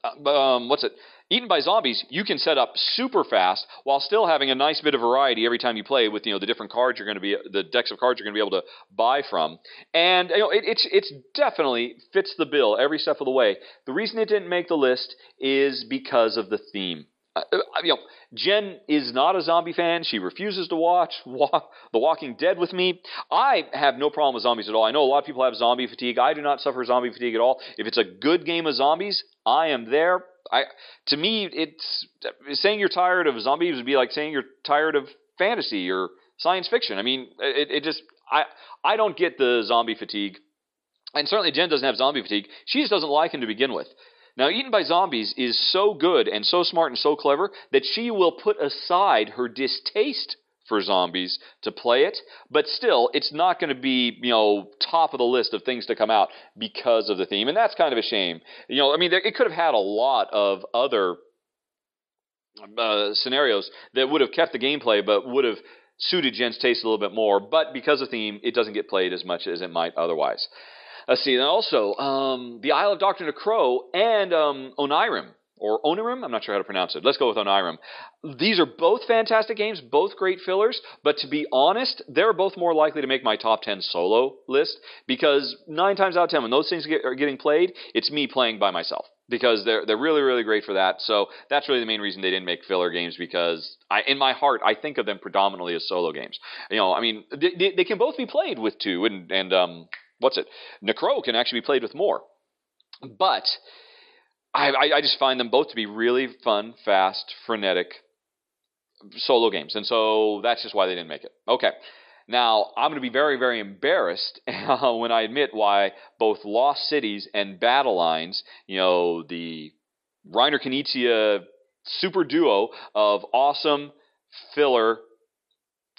uh, um, what's it? Eaten by Zombies, you can set up super fast while still having a nice bit of variety every time you play with you know the different cards you're going to be the decks of cards you're going to be able to buy from, and you know it, it's it's definitely fits the bill every step of the way. The reason it didn't make the list is because of the theme. Uh, uh, you know, Jen is not a zombie fan. She refuses to watch walk, The Walking Dead with me. I have no problem with zombies at all. I know a lot of people have zombie fatigue. I do not suffer zombie fatigue at all. If it's a good game of zombies, I am there. I, to me, it's saying you're tired of zombies would be like saying you're tired of fantasy or science fiction. I mean, it, it just I I don't get the zombie fatigue. And certainly Jen doesn't have zombie fatigue. She just doesn't like him to begin with. Now, Eaten by Zombies is so good and so smart and so clever that she will put aside her distaste for zombies to play it, but still, it's not going to be, you know, top of the list of things to come out because of the theme, and that's kind of a shame. You know, I mean, it could have had a lot of other uh, scenarios that would have kept the gameplay, but would have suited Jen's taste a little bit more, but because of the theme, it doesn't get played as much as it might otherwise. Let's see. And also, um, the Isle of Dr. Necro and um, or Onirim, I'm not sure how to pronounce it. Let's go with Onirim. These are both fantastic games, both great fillers, but to be honest, they're both more likely to make my top 10 solo list because nine times out of 10, when those things get, are getting played, it's me playing by myself because they're they're really really great for that. So that's really the main reason they didn't make filler games because I in my heart I think of them predominantly as solo games. You know, I mean they, they can both be played with two and and um what's it? Necro can actually be played with more. But I, I, just find them both to be really fun, fast, frenetic solo games. And so that's just why they didn't make it. Okay. Now, I'm going to be very, very embarrassed when I admit why both Lost Cities and Battle Lines, you know, the Reiner Knizia super duo of awesome filler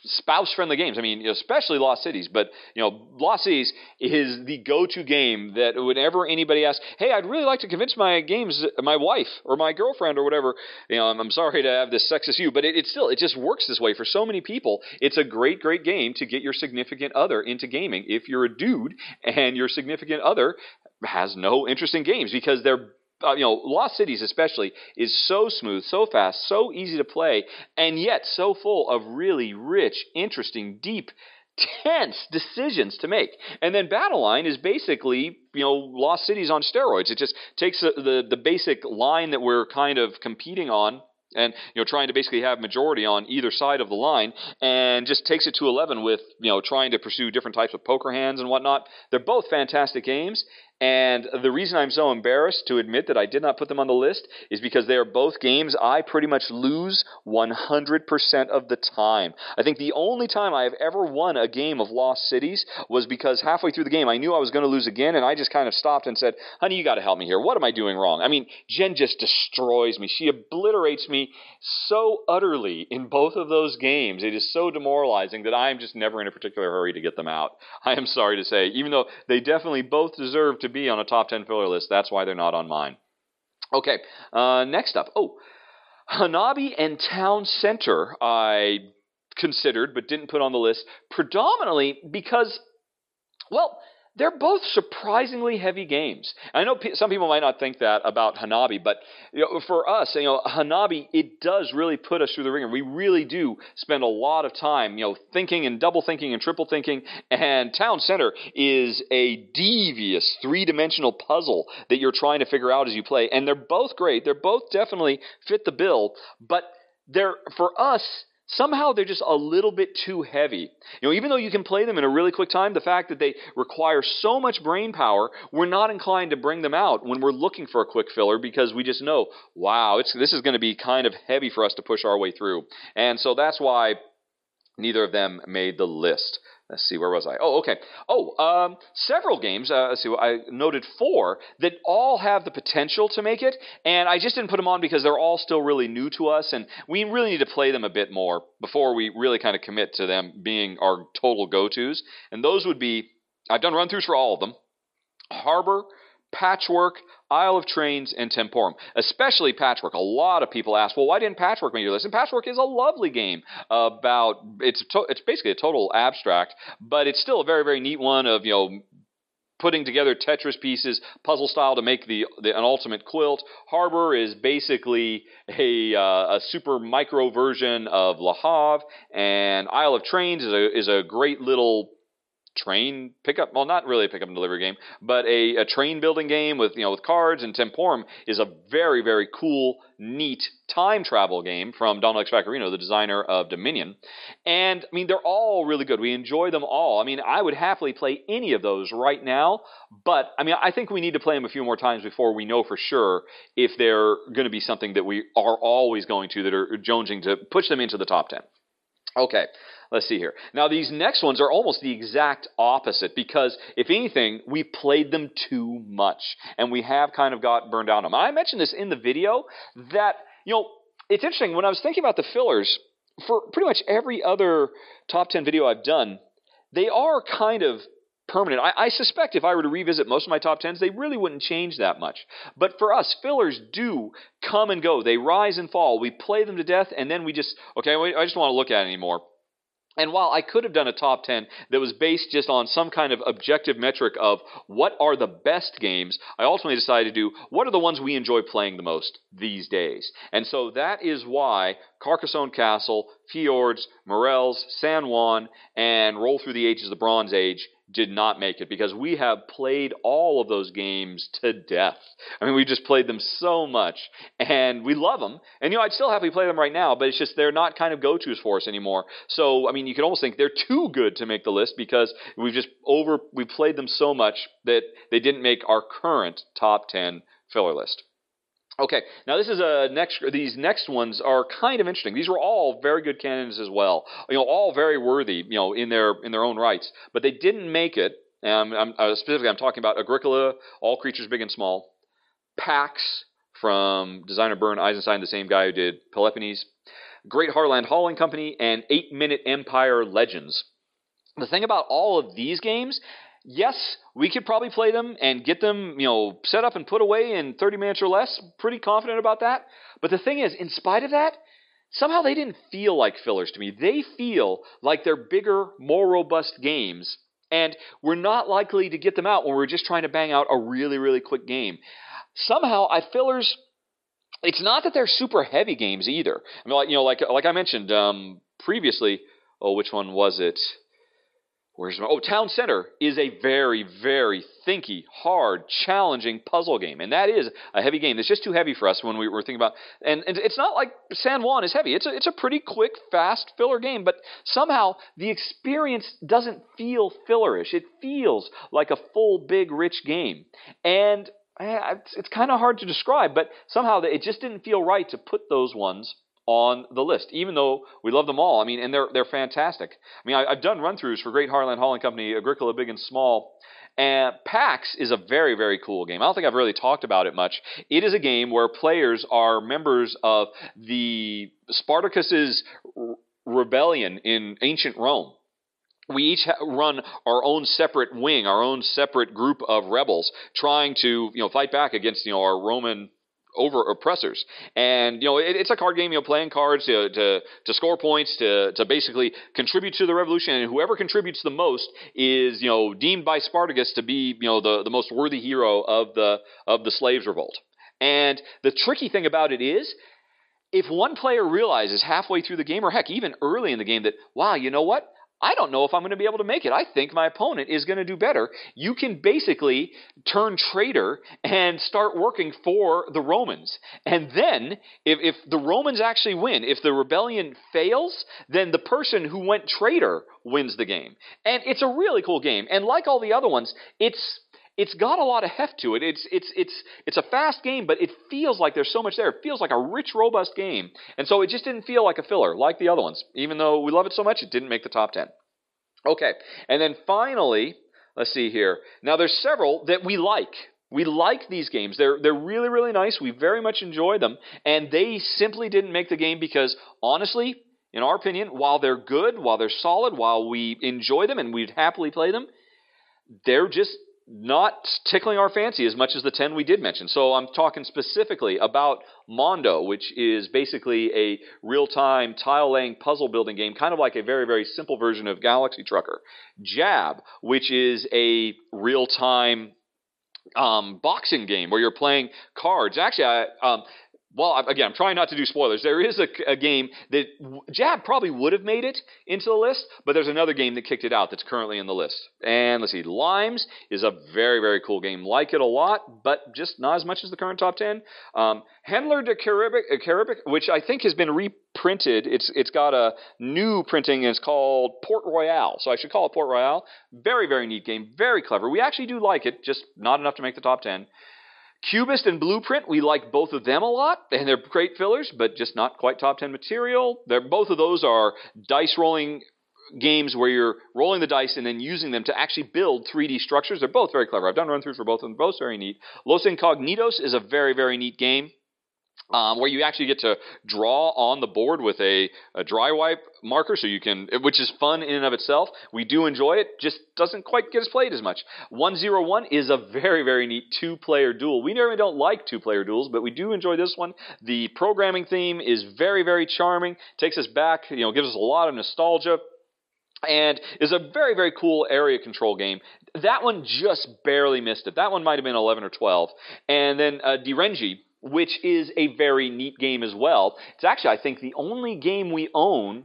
spouse friendly games. I mean, especially Lost Cities, but you know, Lost Cities is the go to game that whenever anybody asks, "Hey, I'd really like to convince my games, my wife or my girlfriend or whatever," you know, I'm, I'm sorry to have this sexist view, but it, it still it just works this way for so many people. It's a great, great game to get your significant other into gaming. If you're a dude and your significant other has no interest in games because they're uh, you know, Lost Cities especially is so smooth, so fast, so easy to play, and yet so full of really rich, interesting, deep, tense decisions to make. And then Battle Line is basically, you know, Lost Cities on steroids. It just takes the, the, the basic line that we're kind of competing on and you know trying to basically have majority on either side of the line and just takes it to 11 with you know trying to pursue different types of poker hands and whatnot they're both fantastic games and the reason I'm so embarrassed to admit that I did not put them on the list is because they are both games I pretty much lose 100% of the time. I think the only time I have ever won a game of Lost Cities was because halfway through the game I knew I was going to lose again, and I just kind of stopped and said, Honey, you got to help me here. What am I doing wrong? I mean, Jen just destroys me. She obliterates me so utterly in both of those games. It is so demoralizing that I am just never in a particular hurry to get them out. I am sorry to say, even though they definitely both deserve to be on a top 10 filler list. That's why they're not on mine. Okay, uh, next up. Oh, Hanabi and Town Center I considered but didn't put on the list predominantly because, well, they're both surprisingly heavy games. I know some people might not think that about Hanabi, but you know, for us, you know, Hanabi it does really put us through the ringer. We really do spend a lot of time, you know, thinking and double thinking and triple thinking. And Town Center is a devious three-dimensional puzzle that you're trying to figure out as you play, and they're both great. They're both definitely fit the bill, but they're for us somehow they're just a little bit too heavy. You know, even though you can play them in a really quick time, the fact that they require so much brain power, we're not inclined to bring them out when we're looking for a quick filler because we just know, wow, this is going to be kind of heavy for us to push our way through. And so that's why neither of them made the list. Let's see, where was I? Oh, okay. Oh, um, several games. Uh, let's see, I noted four that all have the potential to make it, and I just didn't put them on because they're all still really new to us, and we really need to play them a bit more before we really kind of commit to them being our total go tos. And those would be I've done run throughs for all of them Harbor, Patchwork, Isle of Trains, and Temporum. Especially Patchwork. A lot of people ask, well, why didn't Patchwork make your list? And Patchwork is a lovely game about, it's, to, it's basically a total abstract, but it's still a very, very neat one of, you know, putting together Tetris pieces, puzzle style, to make the, the an ultimate quilt. Harbor is basically a, uh, a super micro version of Havre, and Isle of Trains is a, is a great little train pickup well not really a pickup and delivery game but a, a train building game with you know with cards and temporum is a very very cool neat time travel game from donald x Vaccarino the designer of Dominion. And I mean they're all really good. We enjoy them all. I mean I would happily play any of those right now but I mean I think we need to play them a few more times before we know for sure if they're going to be something that we are always going to that are jonesing to push them into the top 10 okay Let's see here. Now, these next ones are almost the exact opposite because, if anything, we played them too much and we have kind of got burned out on them. I mentioned this in the video that, you know, it's interesting. When I was thinking about the fillers, for pretty much every other top 10 video I've done, they are kind of permanent. I, I, suspect if I were to revisit most of my top tens, they really wouldn't change that much. But for us, fillers do come and go. They rise and fall. We play them to death, and then we just okay. I just want to look at it anymore. And while I could have done a top 10 that was based just on some kind of objective metric of what are the best games, I ultimately decided to do what are the ones we enjoy playing the most these days. And so that is why Carcassonne Castle, Fjords, Morels, San Juan, and Roll Through the Ages, the Bronze Age did not make it because we have played all of those games to death. I mean, we just played them so much and we love them. And, you know, I'd still happily play them right now, but it's just they're not kind of go tos for us anymore. So, I mean, you could almost think they're too good to make the list because we've just over, we played them so much that they didn't make our current top 10 filler list. Okay, now this is a next. These next ones are kind of interesting. These were all very good candidates as well. You know, all very worthy. You know, in their in their own rights, but they didn't make it. Um, I'm, uh, specifically, I'm talking about Agricola, All Creatures Big and Small, Pax from designer Bernd Eisenstein, the same guy who did Peloponnese, Great Heartland Hauling Company, and Eight Minute Empire Legends. The thing about all of these games yes, we could probably play them and get them, you know, set up and put away in 30 minutes or less. Pretty confident about that. But the thing is, in spite of that, somehow they didn't feel like fillers to me. They feel like they're bigger, more robust games. And we're not likely to get them out when we're just trying to bang out a really, really quick game. Somehow, I fillers. It's not that they're super heavy games either. I mean, like you know, like like I mentioned um, previously. Oh, which one was it? Where's my, oh, Town Center is a very, very thinky, hard, challenging puzzle game, and that is a heavy game. It's just too heavy for us when we were thinking about. And, and it's not like San Juan is heavy. It's a, it's a pretty quick, fast filler game, but somehow the experience doesn't feel fillerish. It feels like a full, big, rich game, and eh, it's, it's kind of hard to describe. But somehow it just didn't feel right to put those ones on the list, even though we love them all. I mean, and they're they're fantastic. I mean, I, have done run throughs for Great Heartland Hauling Company, Agricola Big and Small. And PAX is a very, very cool game. I don't think I've really talked about it much. It is a game where players are members of the Spartacus's rebellion in ancient Rome we each run our own separate wing, our own separate group of rebels, trying to you know fight back against you know our Roman over oppressors. And you know, it, it's a card game. You know, playing cards to, to to score points to to basically contribute to the revolution. And whoever contributes the most is you know deemed by Spartacus to be you know the the most worthy hero of the of the slaves revolt. And the tricky thing about it is. If one player realizes halfway through the game, or heck, even early in the game, that, wow, you know what? I don't know if I'm going to be able to make it. I think my opponent is going to do better. You can basically turn traitor and start working for the Romans. And then, if, if the Romans actually win, if the rebellion fails, then the person who went traitor wins the game. And it's a really cool game. And like all the other ones, it's it's got a lot of heft to it. It's it's it's it's a fast game, but it feels like there's so much there. It feels like a rich, robust game, and so it just didn't feel like a filler like the other ones. Even though we love it so much, it didn't make the top ten. Okay, and then finally, let's see here. Now there's several that we like. We like these games. They're they're really really nice. We very much enjoy them, and they simply didn't make the game because honestly, in our opinion, while they're good, while they're solid, while we enjoy them and we'd happily play them, they're just not tickling our fancy as much as the 10 we did mention. So I'm talking specifically about Mondo, which is basically a real time tile laying puzzle building game, kind of like a very, very simple version of Galaxy Trucker. Jab, which is a real time um, boxing game where you're playing cards. Actually, I, um, well, again, I'm trying not to do spoilers. There is a, a, game that Jab probably would have made it into the list, but there's another game that kicked it out that's currently in the list. And let's see, Limes is a very, very cool game. Like it a lot, but just not as much as the current top 10. Um, Händler der Karibik, uh, Karibik, which I think has been reprinted. It's It's got a new printing, and it's called Port Royal. So I should call it Port Royal. Very, very neat game. Very clever. We actually do like it, just not enough to make the top 10. Cubist and Blueprint, we like both of them a lot, and they're great fillers, but just not quite top 10 material. They're, both of those are dice rolling games where you're rolling the dice and then using them to actually build 3D structures. They're both very clever. I've done run throughs for both of them, both very neat. Los Incognitos is a very, very neat game um, where you actually get to draw on the board with a, a, dry wipe marker, so you can, which is fun in and of itself. We do enjoy it, just doesn't quite get as played as much. 101 is a very, very neat two player duel. We normally don't like two player duels, but we do enjoy this one. The programming theme is very, very charming, takes us back, you know, gives us a lot of nostalgia and is a very very cool area control game. That one just barely missed it. That one might have been 11 or 12. And then uh, Direnji, which is a very neat game as well. It's actually, I think, the only game we own.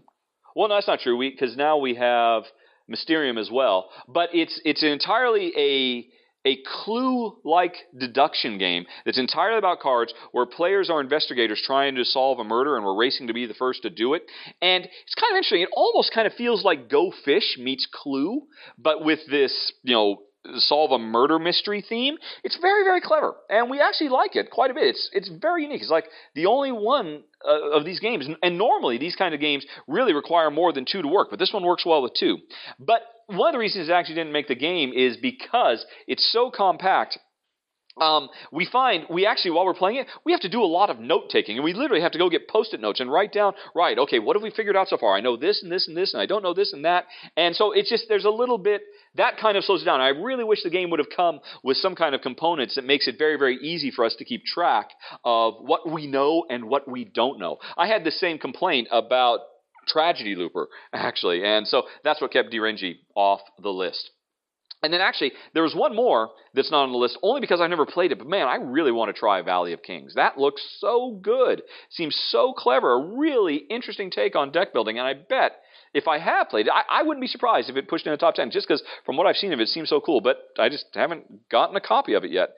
Well, no, that's not true. Because now we have Mysterium as well. But it's it's entirely a a clue-like deduction game that's entirely about cards where players are investigators trying to solve a murder and we're racing to be the first to do it. And it's kind of interesting. It almost kind of feels like Go Fish meets Clue, but with this, you know, solve a murder mystery theme. It's very, very clever, and we actually like it quite a bit. It's it's very unique. It's like the only one uh, of these games, and normally these kind of games really require more than two to work, but this one works well with two. But one of the reasons it actually didn't make the game is because it's so compact um, we find we actually while we're playing it we have to do a lot of note taking and we literally have to go get post-it notes and write down right okay what have we figured out so far? I know this and this and this and i don't know this and that. And so it's just there's a little bit that kind of slows it down. I really wish the game would have come with some kind of components that makes it very very easy for us to keep track of what we know and what we don't know. I had the same complaint about tragedy looper actually and so that's what kept Direnji off the list and then actually, there was one more that's not on the list, only because I've never played it. But man, I really want to try Valley of Kings. That looks so good. Seems so clever. A really interesting take on deck building. And I bet if I have played it, I, I wouldn't be surprised if it pushed in the top 10, just because from what I've seen of it, it seems so cool. But I just haven't gotten a copy of it yet.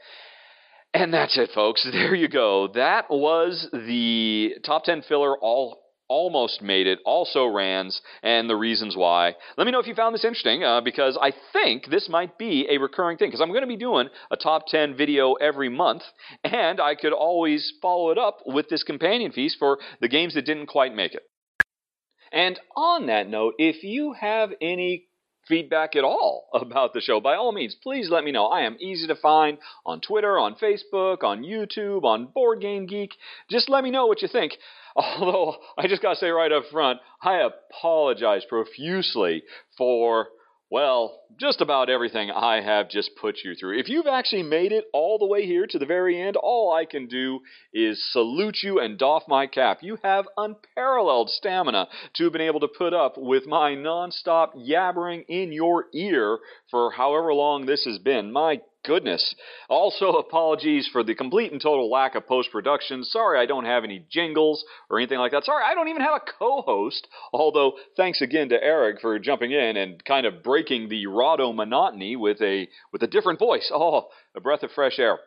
And that's it, folks. There you go. That was the top 10 filler all almost made it, also Rans, and the reasons why. Let me know if you found this interesting, uh, because I think this might be a recurring thing, because I'm going to be doing a top 10 video every month, and I could always follow it up with this companion piece for the games that didn't quite make it. And on that note, if you have any feedback at all about the show, by all means, please let me know. I am easy to find on Twitter, on Facebook, on YouTube, on Board Game Geek. Just let me know what you think. Although I just got to say right up front, I apologize profusely for well, just about everything I have just put you through. If you've actually made it all the way here to the very end, all I can do is salute you and doff my cap. You have unparalleled stamina to have been able to put up with my nonstop yabbering in your ear for however long this has been. My goodness. Also, apologies for the complete and total lack of post production. Sorry I don't have any jingles or anything like that. Sorry I don't even have a co host. Although, thanks again to Eric for jumping in and kind of breaking the Rahdo monotony with a, with a different voice. Oh, a breath of fresh air.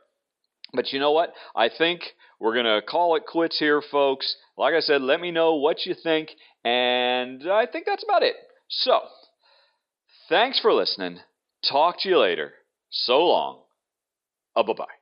But you know what? I think we're going to call it quits here, folks. Like I said, let me know what you think. And I think that's about it. So, thanks for listening. Talk to you later. So long. Uh, bye bye.